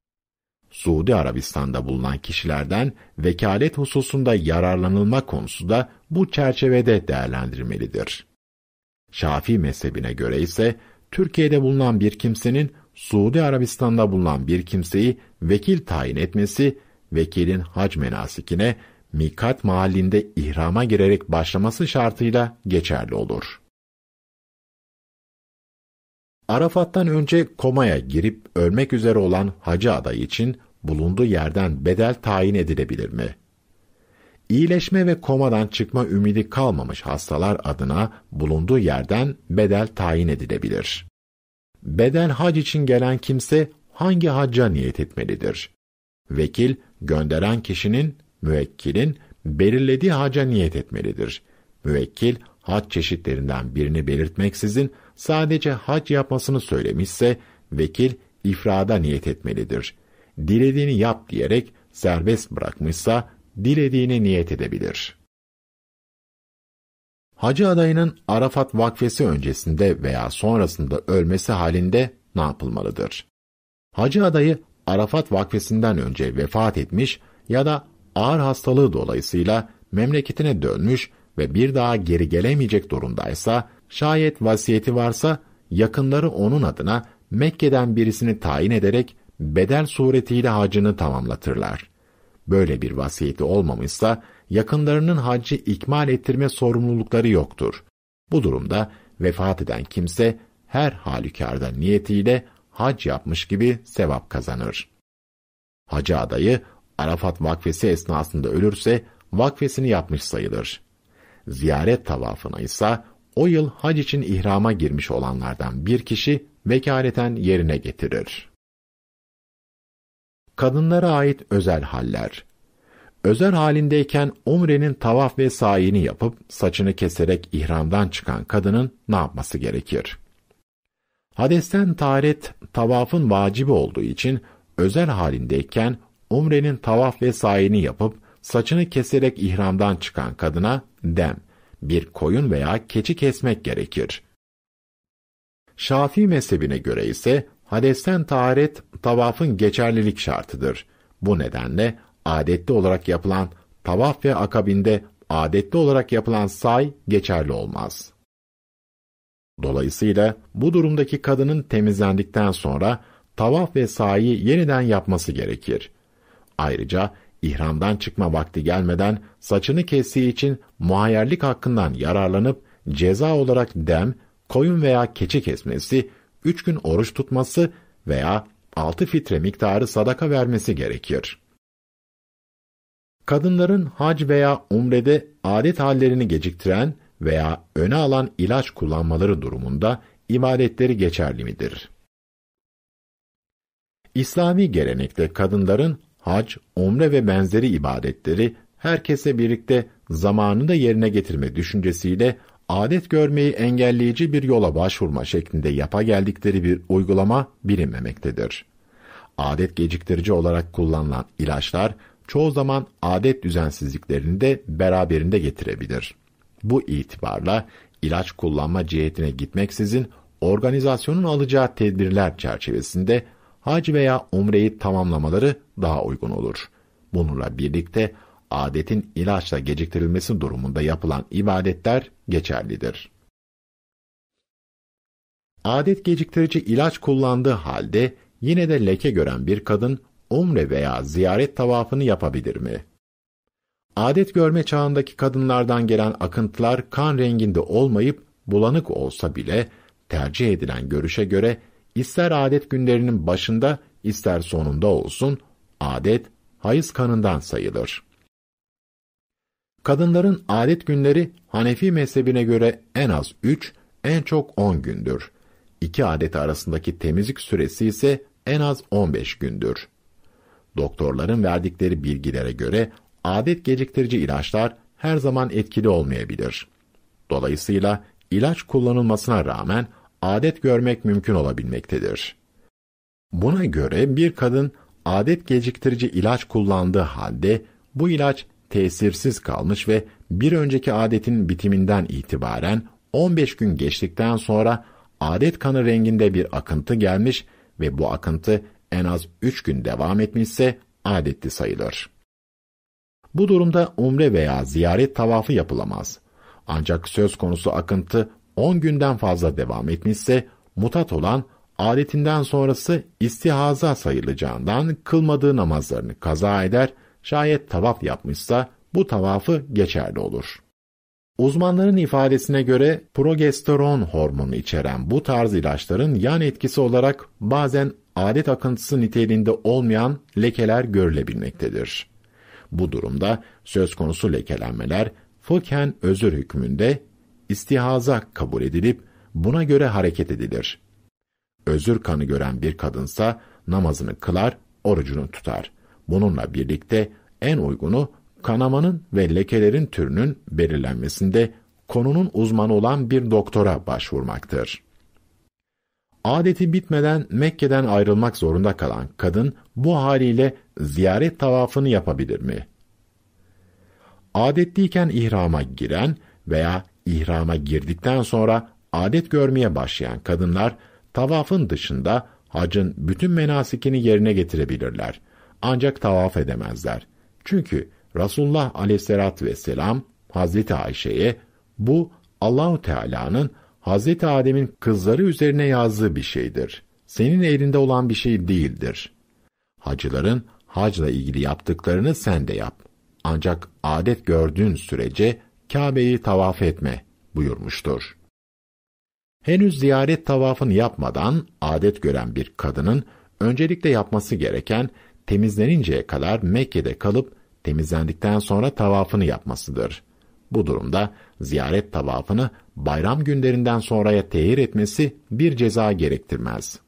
Suudi Arabistan'da bulunan kişilerden vekalet hususunda yararlanılma konusu da bu çerçevede değerlendirmelidir. Şafii mezhebine göre ise Türkiye'de bulunan bir kimsenin Suudi Arabistan'da bulunan bir kimseyi vekil tayin etmesi vekilin hac menasikine mikat mahallinde ihrama girerek başlaması şartıyla geçerli olur. Arafat'tan önce komaya girip ölmek üzere olan hacı adayı için bulunduğu yerden bedel tayin edilebilir mi? İyileşme ve komadan çıkma ümidi kalmamış hastalar adına bulunduğu yerden bedel tayin edilebilir. Bedel hac için gelen kimse hangi hacca niyet etmelidir? Vekil, gönderen kişinin, müvekkilin belirlediği haca niyet etmelidir. Müvekkil, hac çeşitlerinden birini belirtmeksizin sadece hac yapmasını söylemişse, vekil ifrada niyet etmelidir. dilediğini yap diyerek serbest bırakmışsa dilediğini niyet edebilir. Hacı adayının Arafat vakfesi öncesinde veya sonrasında ölmesi halinde ne yapılmalıdır? Hacı adayı Arafat vakfesinden önce vefat etmiş ya da ağır hastalığı dolayısıyla memleketine dönmüş ve bir daha geri gelemeyecek durumdaysa, şayet vasiyeti varsa yakınları onun adına Mekke'den birisini tayin ederek bedel suretiyle hacını tamamlatırlar. Böyle bir vasiyeti olmamışsa yakınlarının hacı ikmal ettirme sorumlulukları yoktur. Bu durumda vefat eden kimse her halükarda niyetiyle hac yapmış gibi sevap kazanır. Hacı adayı Arafat vakfesi esnasında ölürse vakfesini yapmış sayılır. Ziyaret tavafına ise o yıl hac için ihrama girmiş olanlardan bir kişi vekaleten yerine getirir. Kadınlara ait özel haller Özel halindeyken umrenin tavaf ve sayini yapıp saçını keserek ihramdan çıkan kadının ne yapması gerekir? Hadesten taharet tavafın vacibi olduğu için özel halindeyken umrenin tavaf ve sayini yapıp saçını keserek ihramdan çıkan kadına dem, bir koyun veya keçi kesmek gerekir. Şafii mezhebine göre ise hadesten taharet tavafın geçerlilik şartıdır. Bu nedenle adetli olarak yapılan tavaf ve akabinde adetli olarak yapılan say geçerli olmaz. Dolayısıyla bu durumdaki kadının temizlendikten sonra tavaf ve sayı yeniden yapması gerekir. Ayrıca ihramdan çıkma vakti gelmeden saçını kestiği için muhayyerlik hakkından yararlanıp ceza olarak dem, koyun veya keçi kesmesi, üç gün oruç tutması veya altı fitre miktarı sadaka vermesi gerekir. Kadınların hac veya umrede adet hallerini geciktiren veya öne alan ilaç kullanmaları durumunda ibadetleri geçerli midir? İslami gelenekte kadınların hac, umre ve benzeri ibadetleri herkese birlikte zamanında yerine getirme düşüncesiyle adet görmeyi engelleyici bir yola başvurma şeklinde yapa geldikleri bir uygulama bilinmemektedir. Adet geciktirici olarak kullanılan ilaçlar çoğu zaman adet düzensizliklerini de beraberinde getirebilir. Bu itibarla ilaç kullanma cihetine gitmeksizin organizasyonun alacağı tedbirler çerçevesinde hac veya umreyi tamamlamaları daha uygun olur. Bununla birlikte adetin ilaçla geciktirilmesi durumunda yapılan ibadetler geçerlidir. Adet geciktirici ilaç kullandığı halde yine de leke gören bir kadın umre veya ziyaret tavafını yapabilir mi? Adet görme çağındaki kadınlardan gelen akıntılar kan renginde olmayıp bulanık olsa bile tercih edilen görüşe göre ister adet günlerinin başında ister sonunda olsun adet hayız kanından sayılır. Kadınların adet günleri Hanefi mezhebine göre en az 3, en çok 10 gündür. İki adet arasındaki temizlik süresi ise en az 15 gündür. Doktorların verdikleri bilgilere göre adet geciktirici ilaçlar her zaman etkili olmayabilir. Dolayısıyla ilaç kullanılmasına rağmen adet görmek mümkün olabilmektedir. Buna göre bir kadın adet geciktirici ilaç kullandığı halde bu ilaç tesirsiz kalmış ve bir önceki adetin bitiminden itibaren 15 gün geçtikten sonra adet kanı renginde bir akıntı gelmiş ve bu akıntı en az 3 gün devam etmişse adetli sayılır. Bu durumda umre veya ziyaret tavafı yapılamaz. Ancak söz konusu akıntı 10 günden fazla devam etmişse mutat olan adetinden sonrası istihaza sayılacağından kılmadığı namazlarını kaza eder, şayet tavaf yapmışsa bu tavafı geçerli olur. Uzmanların ifadesine göre progesteron hormonu içeren bu tarz ilaçların yan etkisi olarak bazen adet akıntısı niteliğinde olmayan lekeler görülebilmektedir. Bu durumda söz konusu lekelenmeler fıkhen özür hükmünde istihaza kabul edilip buna göre hareket edilir. Özür kanı gören bir kadınsa namazını kılar, orucunu tutar. Bununla birlikte en uygunu kanamanın ve lekelerin türünün belirlenmesinde konunun uzmanı olan bir doktora başvurmaktır. Adeti bitmeden Mekke'den ayrılmak zorunda kalan kadın bu haliyle ziyaret tavafını yapabilir mi? Adetliyken ihrama giren veya ihrama girdikten sonra adet görmeye başlayan kadınlar tavafın dışında hacın bütün menasikini yerine getirebilirler. Ancak tavaf edemezler. Çünkü Resulullah aleyhissalatü vesselam Hazreti Ayşe'ye bu Allahu Teala'nın Hazreti Adem'in kızları üzerine yazdığı bir şeydir. Senin elinde olan bir şey değildir. Hacıların hacla ilgili yaptıklarını sen de yap. Ancak adet gördüğün sürece Kabe'yi tavaf etme buyurmuştur. Henüz ziyaret tavafını yapmadan adet gören bir kadının öncelikle yapması gereken temizleninceye kadar Mekke'de kalıp temizlendikten sonra tavafını yapmasıdır. Bu durumda ziyaret tavafını bayram günlerinden sonraya tehir etmesi bir ceza gerektirmez.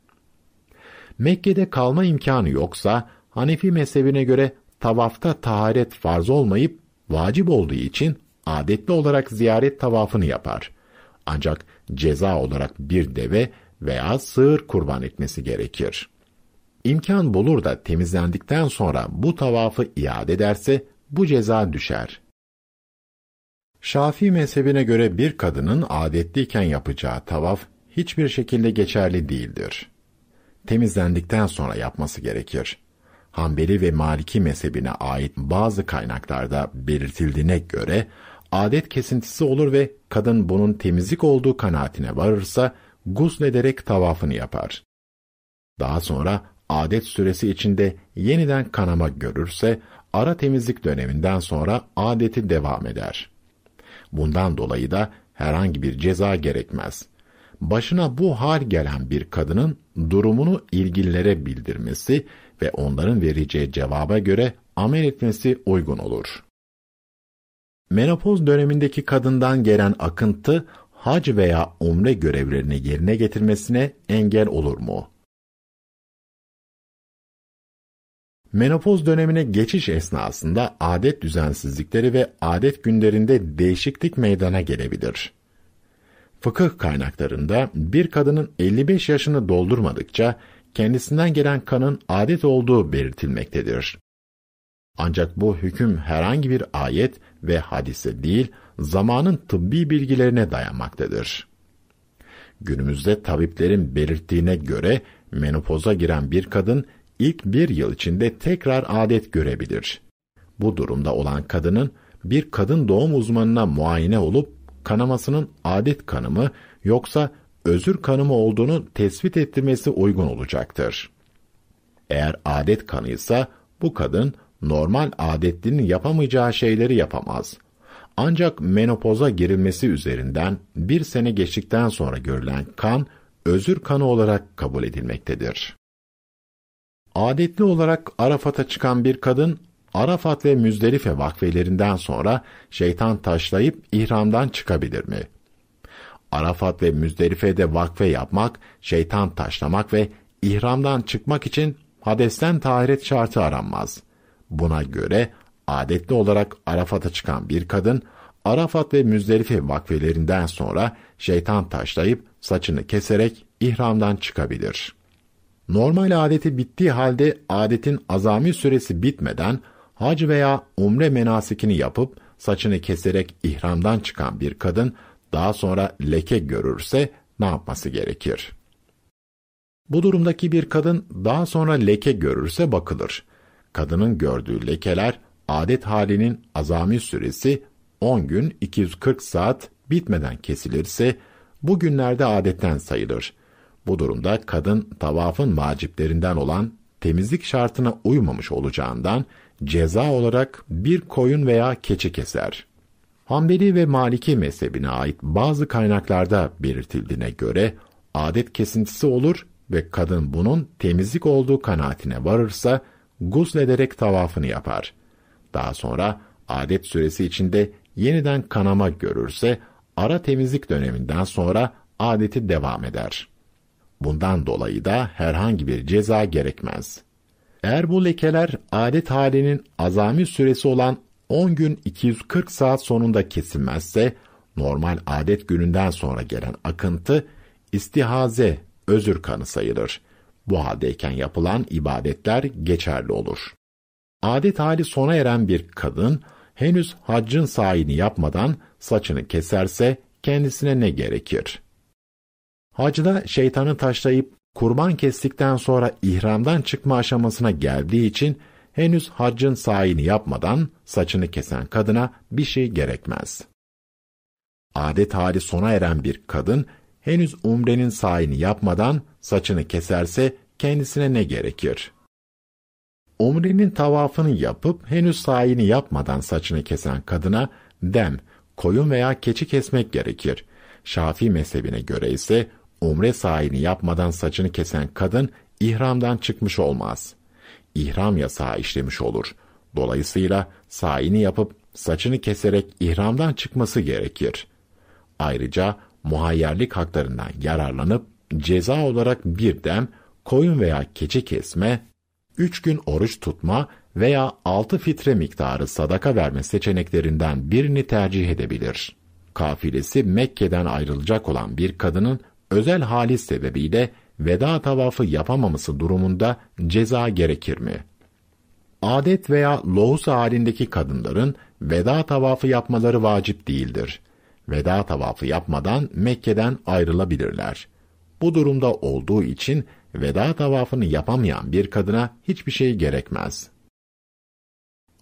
Mekke'de kalma imkanı yoksa Hanefi mezhebine göre tavafta taharet farz olmayıp vacip olduğu için adetli olarak ziyaret tavafını yapar. Ancak ceza olarak bir deve veya sığır kurban etmesi gerekir. İmkan bulur da temizlendikten sonra bu tavafı iade ederse bu ceza düşer. Şafii mezhebine göre bir kadının adetliyken yapacağı tavaf hiçbir şekilde geçerli değildir. Temizlendikten sonra yapması gerekir. Hanbeli ve Maliki mezhebine ait bazı kaynaklarda belirtildiğine göre adet kesintisi olur ve kadın bunun temizlik olduğu kanaatine varırsa guslederek tavafını yapar. Daha sonra adet süresi içinde yeniden kanama görürse ara temizlik döneminden sonra adeti devam eder. Bundan dolayı da herhangi bir ceza gerekmez. Başına bu hal gelen bir kadının durumunu ilgililere bildirmesi ve onların vereceği cevaba göre amel etmesi uygun olur. Menopoz dönemindeki kadından gelen akıntı hac veya umre görevlerini yerine getirmesine engel olur mu? Menopoz dönemine geçiş esnasında adet düzensizlikleri ve adet günlerinde değişiklik meydana gelebilir. Fıkıh kaynaklarında bir kadının 55 yaşını doldurmadıkça kendisinden gelen kanın adet olduğu belirtilmektedir. Ancak bu hüküm herhangi bir ayet ve hadise değil, zamanın tıbbi bilgilerine dayanmaktadır. Günümüzde tabiplerin belirttiğine göre menopoza giren bir kadın ilk bir yıl içinde tekrar adet görebilir. Bu durumda olan kadının bir kadın doğum uzmanına muayene olup kanamasının adet kanımı yoksa özür kanımı olduğunu tespit ettirmesi uygun olacaktır. Eğer adet kanıysa bu kadın normal adetlinin yapamayacağı şeyleri yapamaz. Ancak menopoza girilmesi üzerinden bir sene geçtikten sonra görülen kan, özür kanı olarak kabul edilmektedir. Adetli olarak Arafat'a çıkan bir kadın, Arafat ve Müzdelife vakfelerinden sonra şeytan taşlayıp ihramdan çıkabilir mi? Arafat ve Müzdelife'de vakfe yapmak, şeytan taşlamak ve ihramdan çıkmak için hadesten taharet şartı aranmaz. Buna göre adetli olarak Arafat'a çıkan bir kadın, Arafat ve Müzdelife vakfelerinden sonra şeytan taşlayıp saçını keserek ihramdan çıkabilir. Normal adeti bittiği halde adetin azami süresi bitmeden hac veya umre menasikini yapıp saçını keserek ihramdan çıkan bir kadın daha sonra leke görürse ne yapması gerekir? Bu durumdaki bir kadın daha sonra leke görürse bakılır. Kadının gördüğü lekeler adet halinin azami süresi 10 gün 240 saat bitmeden kesilirse bu günlerde adetten sayılır. Bu durumda kadın tavafın vaciplerinden olan temizlik şartına uymamış olacağından ceza olarak bir koyun veya keçi keser. Hanbeli ve Maliki mezhebine ait bazı kaynaklarda belirtildiğine göre adet kesintisi olur ve kadın bunun temizlik olduğu kanaatine varırsa guslederek tavafını yapar. Daha sonra adet süresi içinde yeniden kanama görürse ara temizlik döneminden sonra adeti devam eder. Bundan dolayı da herhangi bir ceza gerekmez. Eğer bu lekeler adet halinin azami süresi olan 10 gün 240 saat sonunda kesilmezse, normal adet gününden sonra gelen akıntı istihaze özür kanı sayılır. Bu haldeyken yapılan ibadetler geçerli olur. Adet hali sona eren bir kadın, henüz haccın sayini yapmadan saçını keserse kendisine ne gerekir? Hacda şeytanı taşlayıp kurban kestikten sonra ihramdan çıkma aşamasına geldiği için henüz haccın sayini yapmadan saçını kesen kadına bir şey gerekmez. Adet hali sona eren bir kadın henüz umrenin sayini yapmadan saçını keserse kendisine ne gerekir? Umrenin tavafını yapıp henüz sayini yapmadan saçını kesen kadına dem, koyun veya keçi kesmek gerekir. Şafii mezhebine göre ise umre sayini yapmadan saçını kesen kadın ihramdan çıkmış olmaz. İhram yasağı işlemiş olur. Dolayısıyla sayini yapıp saçını keserek ihramdan çıkması gerekir. Ayrıca muhayyerlik haklarından yararlanıp ceza olarak bir dem, koyun veya keçi kesme, üç gün oruç tutma veya altı fitre miktarı sadaka verme seçeneklerinden birini tercih edebilir. Kafilesi Mekke'den ayrılacak olan bir kadının özel hali sebebiyle veda tavafı yapamaması durumunda ceza gerekir mi? Adet veya lohus halindeki kadınların veda tavafı yapmaları vacip değildir. Veda tavafı yapmadan Mekke'den ayrılabilirler. Bu durumda olduğu için veda tavafını yapamayan bir kadına hiçbir şey gerekmez.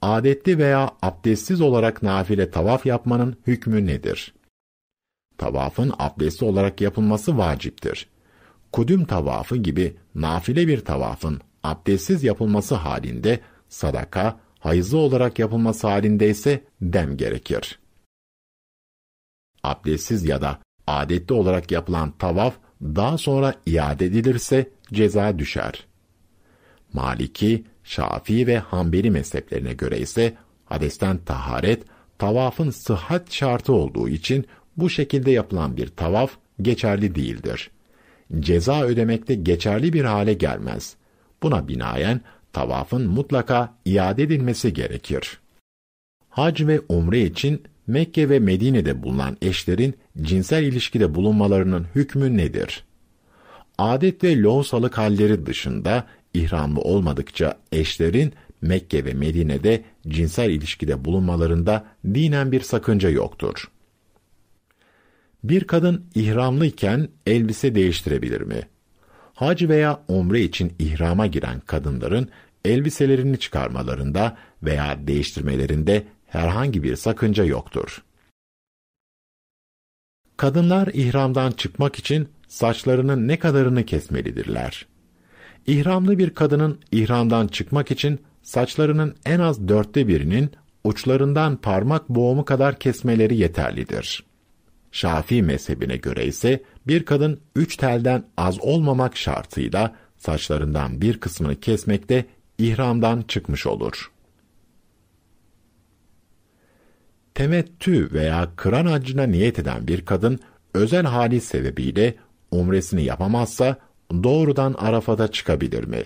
Adetli veya abdestsiz olarak nafile tavaf yapmanın hükmü nedir? Tavafın abdestli olarak yapılması vaciptir. Kudüm tavafı gibi nafile bir tavafın abdestsiz yapılması halinde sadaka, hayızlı olarak yapılması halinde ise dem gerekir. Abdestsiz ya da adetli olarak yapılan tavaf daha sonra iade edilirse ceza düşer. Maliki, Şafii ve Hanbeli mezheplerine göre ise hadesten taharet, tavafın sıhhat şartı olduğu için bu şekilde yapılan bir tavaf geçerli değildir. Ceza ödemekte geçerli bir hale gelmez. Buna binaen tavafın mutlaka iade edilmesi gerekir. Hac ve umre için Mekke ve Medine'de bulunan eşlerin cinsel ilişkide bulunmalarının hükmü nedir? Adet ve lohusalık halleri dışında ihramlı olmadıkça eşlerin Mekke ve Medine'de cinsel ilişkide bulunmalarında dinen bir sakınca yoktur. Bir kadın ihramlıyken elbise değiştirebilir mi? Hac veya umre için ihrama giren kadınların elbiselerini çıkarmalarında veya değiştirmelerinde herhangi bir sakınca yoktur. Kadınlar ihramdan çıkmak için saçlarının ne kadarını kesmelidirler? İhramlı bir kadının ihramdan çıkmak için saçlarının en az dörtte birinin uçlarından parmak boğumu kadar kesmeleri yeterlidir. Şafii mezhebine göre ise bir kadın üç telden az olmamak şartıyla saçlarından bir kısmını kesmekte ihramdan çıkmış olur. Temettü veya kıran haccına niyet eden bir kadın özel hali sebebiyle umresini yapamazsa doğrudan Arafat'a çıkabilir mi?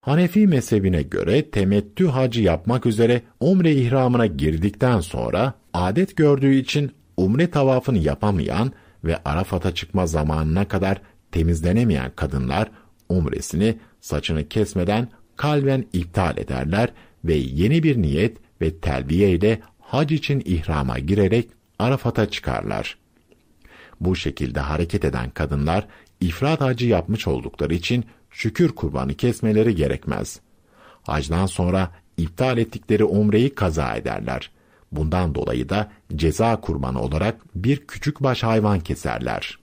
Hanefi mezhebine göre temettü hacı yapmak üzere umre ihramına girdikten sonra adet gördüğü için umre tavafını yapamayan ve Arafat'a çıkma zamanına kadar temizlenemeyen kadınlar umresini saçını kesmeden kalben iptal ederler ve yeni bir niyet ve telbiye ile hac için ihrama girerek Arafat'a çıkarlar. Bu şekilde hareket eden kadınlar ifrat hacı yapmış oldukları için şükür kurbanı kesmeleri gerekmez. Hacdan sonra iptal ettikleri umreyi kaza ederler. Bundan dolayı da ceza kurbanı olarak bir küçük baş hayvan keserler.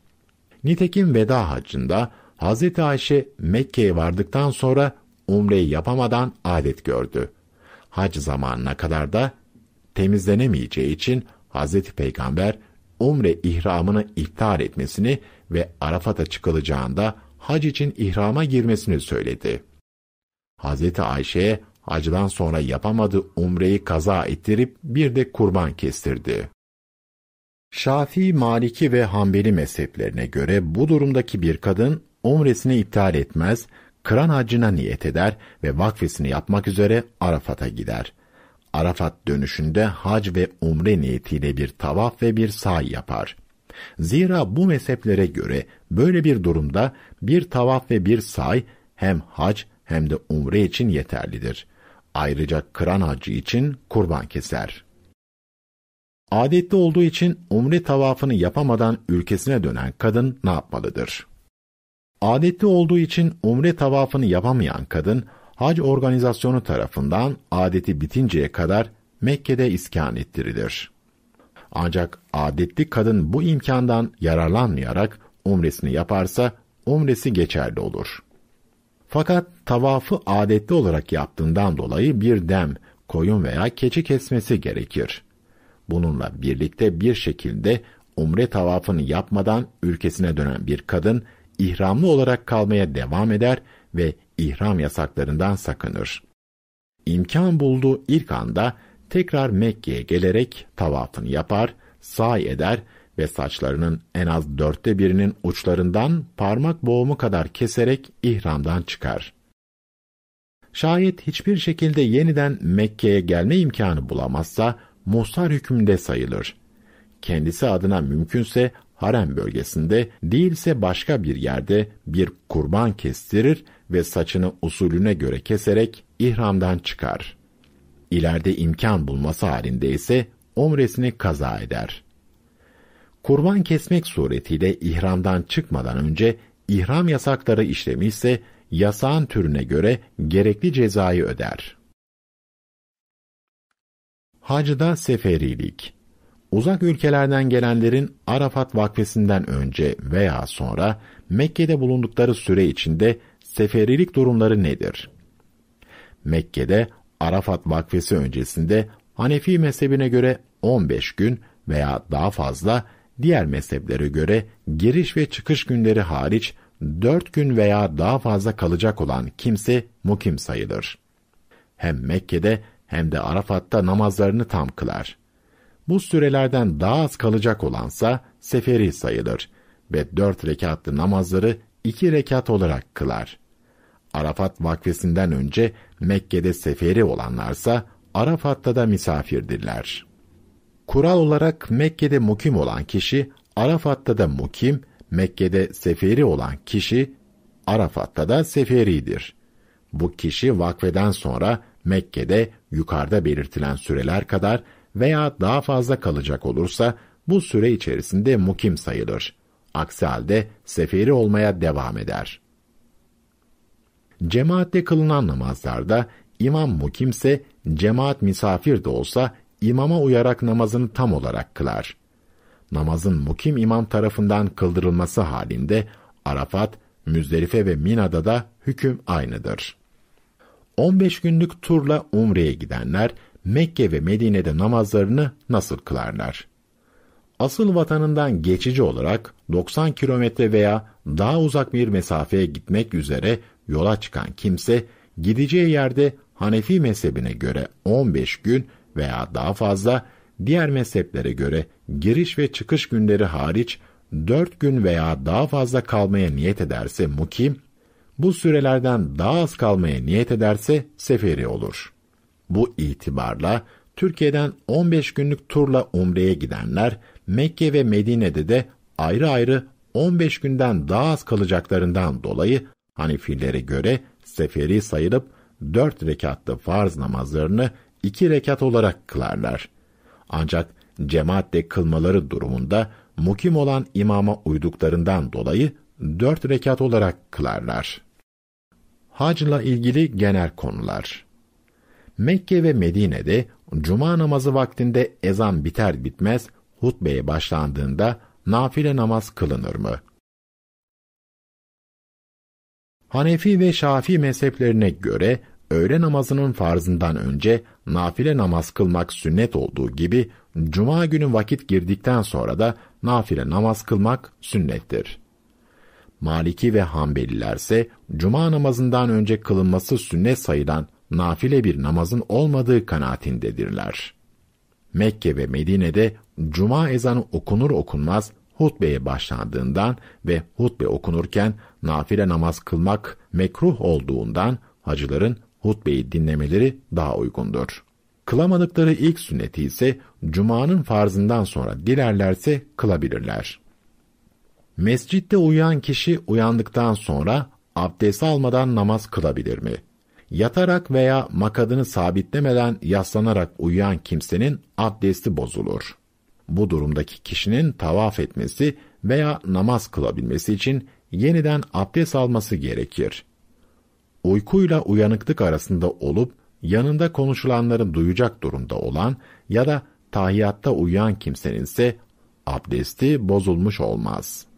Nitekim veda hacında Hz. Ayşe Mekke'ye vardıktan sonra umreyi yapamadan adet gördü. Hac zamanına kadar da temizlenemeyeceği için Hz. Peygamber umre ihramını iptal etmesini ve Arafat'a çıkılacağında hac için ihrama girmesini söyledi. Hz. Ayşe'ye hacdan sonra yapamadığı umreyi kaza ettirip bir de kurban kestirdi. Şafii, Maliki ve Hanbeli mezheplerine göre bu durumdaki bir kadın umresini iptal etmez, kıran hacına niyet eder ve vakfesini yapmak üzere Arafat'a gider. Arafat dönüşünde hac ve umre niyetiyle bir tavaf ve bir say yapar. Zira bu mezheplere göre böyle bir durumda bir tavaf ve bir say hem hac hem de umre için yeterlidir. Ayrıca kıran hacı için kurban keser. Adetli olduğu için umre tavafını yapamadan ülkesine dönen kadın ne yapmalıdır? Adetli olduğu için umre tavafını yapamayan kadın, hac organizasyonu tarafından adeti bitinceye kadar Mekke'de iskan ettirilir. Ancak adetli kadın bu imkandan yararlanmayarak umresini yaparsa umresi geçerli olur. Fakat tavafı adetli olarak yaptığından dolayı bir dem, koyun veya keçi kesmesi gerekir. Bununla birlikte bir şekilde umre tavafını yapmadan ülkesine dönen bir kadın ihramlı olarak kalmaya devam eder ve ihram yasaklarından sakınır. İmkan bulduğu ilk anda tekrar Mekke'ye gelerek tavafını yapar, say eder ve saçlarının en az dörtte birinin uçlarından parmak boğumu kadar keserek ihramdan çıkar. Şayet hiçbir şekilde yeniden Mekke'ye gelme imkanı bulamazsa, muhsar hükmünde sayılır. Kendisi adına mümkünse harem bölgesinde değilse başka bir yerde bir kurban kestirir ve saçını usulüne göre keserek ihramdan çıkar. İleride imkan bulması halinde ise omresini kaza eder. Kurban kesmek suretiyle ihramdan çıkmadan önce ihram yasakları işlemişse yasağın türüne göre gerekli cezayı öder. Hacda seferilik Uzak ülkelerden gelenlerin Arafat vakfesinden önce veya sonra Mekke'de bulundukları süre içinde seferilik durumları nedir? Mekke'de Arafat vakfesi öncesinde Hanefi mezhebine göre 15 gün veya daha fazla, diğer mezheplere göre giriş ve çıkış günleri hariç 4 gün veya daha fazla kalacak olan kimse mukim sayılır. Hem Mekke'de hem de Arafat'ta namazlarını tam kılar. Bu sürelerden daha az kalacak olansa seferi sayılır ve dört rekatlı namazları iki rekat olarak kılar. Arafat vakfesinden önce Mekke'de seferi olanlarsa Arafat'ta da misafirdirler. Kural olarak Mekke'de mukim olan kişi Arafat'ta da mukim, Mekke'de seferi olan kişi Arafat'ta da seferidir. Bu kişi vakfeden sonra Mekke'de yukarıda belirtilen süreler kadar veya daha fazla kalacak olursa bu süre içerisinde mukim sayılır. Aksi halde seferi olmaya devam eder. Cemaatte kılınan namazlarda imam mukimse cemaat misafir de olsa imama uyarak namazını tam olarak kılar. Namazın mukim imam tarafından kıldırılması halinde Arafat, Müzdelife ve Mina'da da hüküm aynıdır. 15 günlük turla Umre'ye gidenler Mekke ve Medine'de namazlarını nasıl kılarlar? Asıl vatanından geçici olarak 90 kilometre veya daha uzak bir mesafeye gitmek üzere yola çıkan kimse gideceği yerde Hanefi mezhebine göre 15 gün veya daha fazla, diğer mezheplere göre giriş ve çıkış günleri hariç 4 gün veya daha fazla kalmaya niyet ederse mukim, bu sürelerden daha az kalmaya niyet ederse seferi olur. Bu itibarla Türkiye'den 15 günlük turla Umre'ye gidenler Mekke ve Medine'de de ayrı ayrı 15 günden daha az kalacaklarından dolayı Hanefilere göre seferi sayılıp 4 rekatlı farz namazlarını 2 rekat olarak kılarlar. Ancak cemaatle kılmaları durumunda mukim olan imama uyduklarından dolayı 4 rekat olarak kılarlar. Hacla ilgili genel konular Mekke ve Medine'de cuma namazı vaktinde ezan biter bitmez hutbeye başlandığında nafile namaz kılınır mı? Hanefi ve Şafi mezheplerine göre öğle namazının farzından önce nafile namaz kılmak sünnet olduğu gibi cuma günü vakit girdikten sonra da nafile namaz kılmak sünnettir. Maliki ve Hanbelilerse cuma namazından önce kılınması sünnet sayılan nafile bir namazın olmadığı kanaatindedirler. Mekke ve Medine'de cuma ezanı okunur okunmaz hutbeye başlandığından ve hutbe okunurken nafile namaz kılmak mekruh olduğundan hacıların hutbeyi dinlemeleri daha uygundur. Kılamadıkları ilk sünneti ise Cuma'nın farzından sonra dilerlerse kılabilirler. Mescitte uyuyan kişi uyandıktan sonra abdest almadan namaz kılabilir mi? Yatarak veya makadını sabitlemeden yaslanarak uyuyan kimsenin abdesti bozulur. Bu durumdaki kişinin tavaf etmesi veya namaz kılabilmesi için yeniden abdest alması gerekir. Uykuyla uyanıklık arasında olup yanında konuşulanları duyacak durumda olan ya da tahiyatta uyuyan kimsenin ise abdesti bozulmuş olmaz.''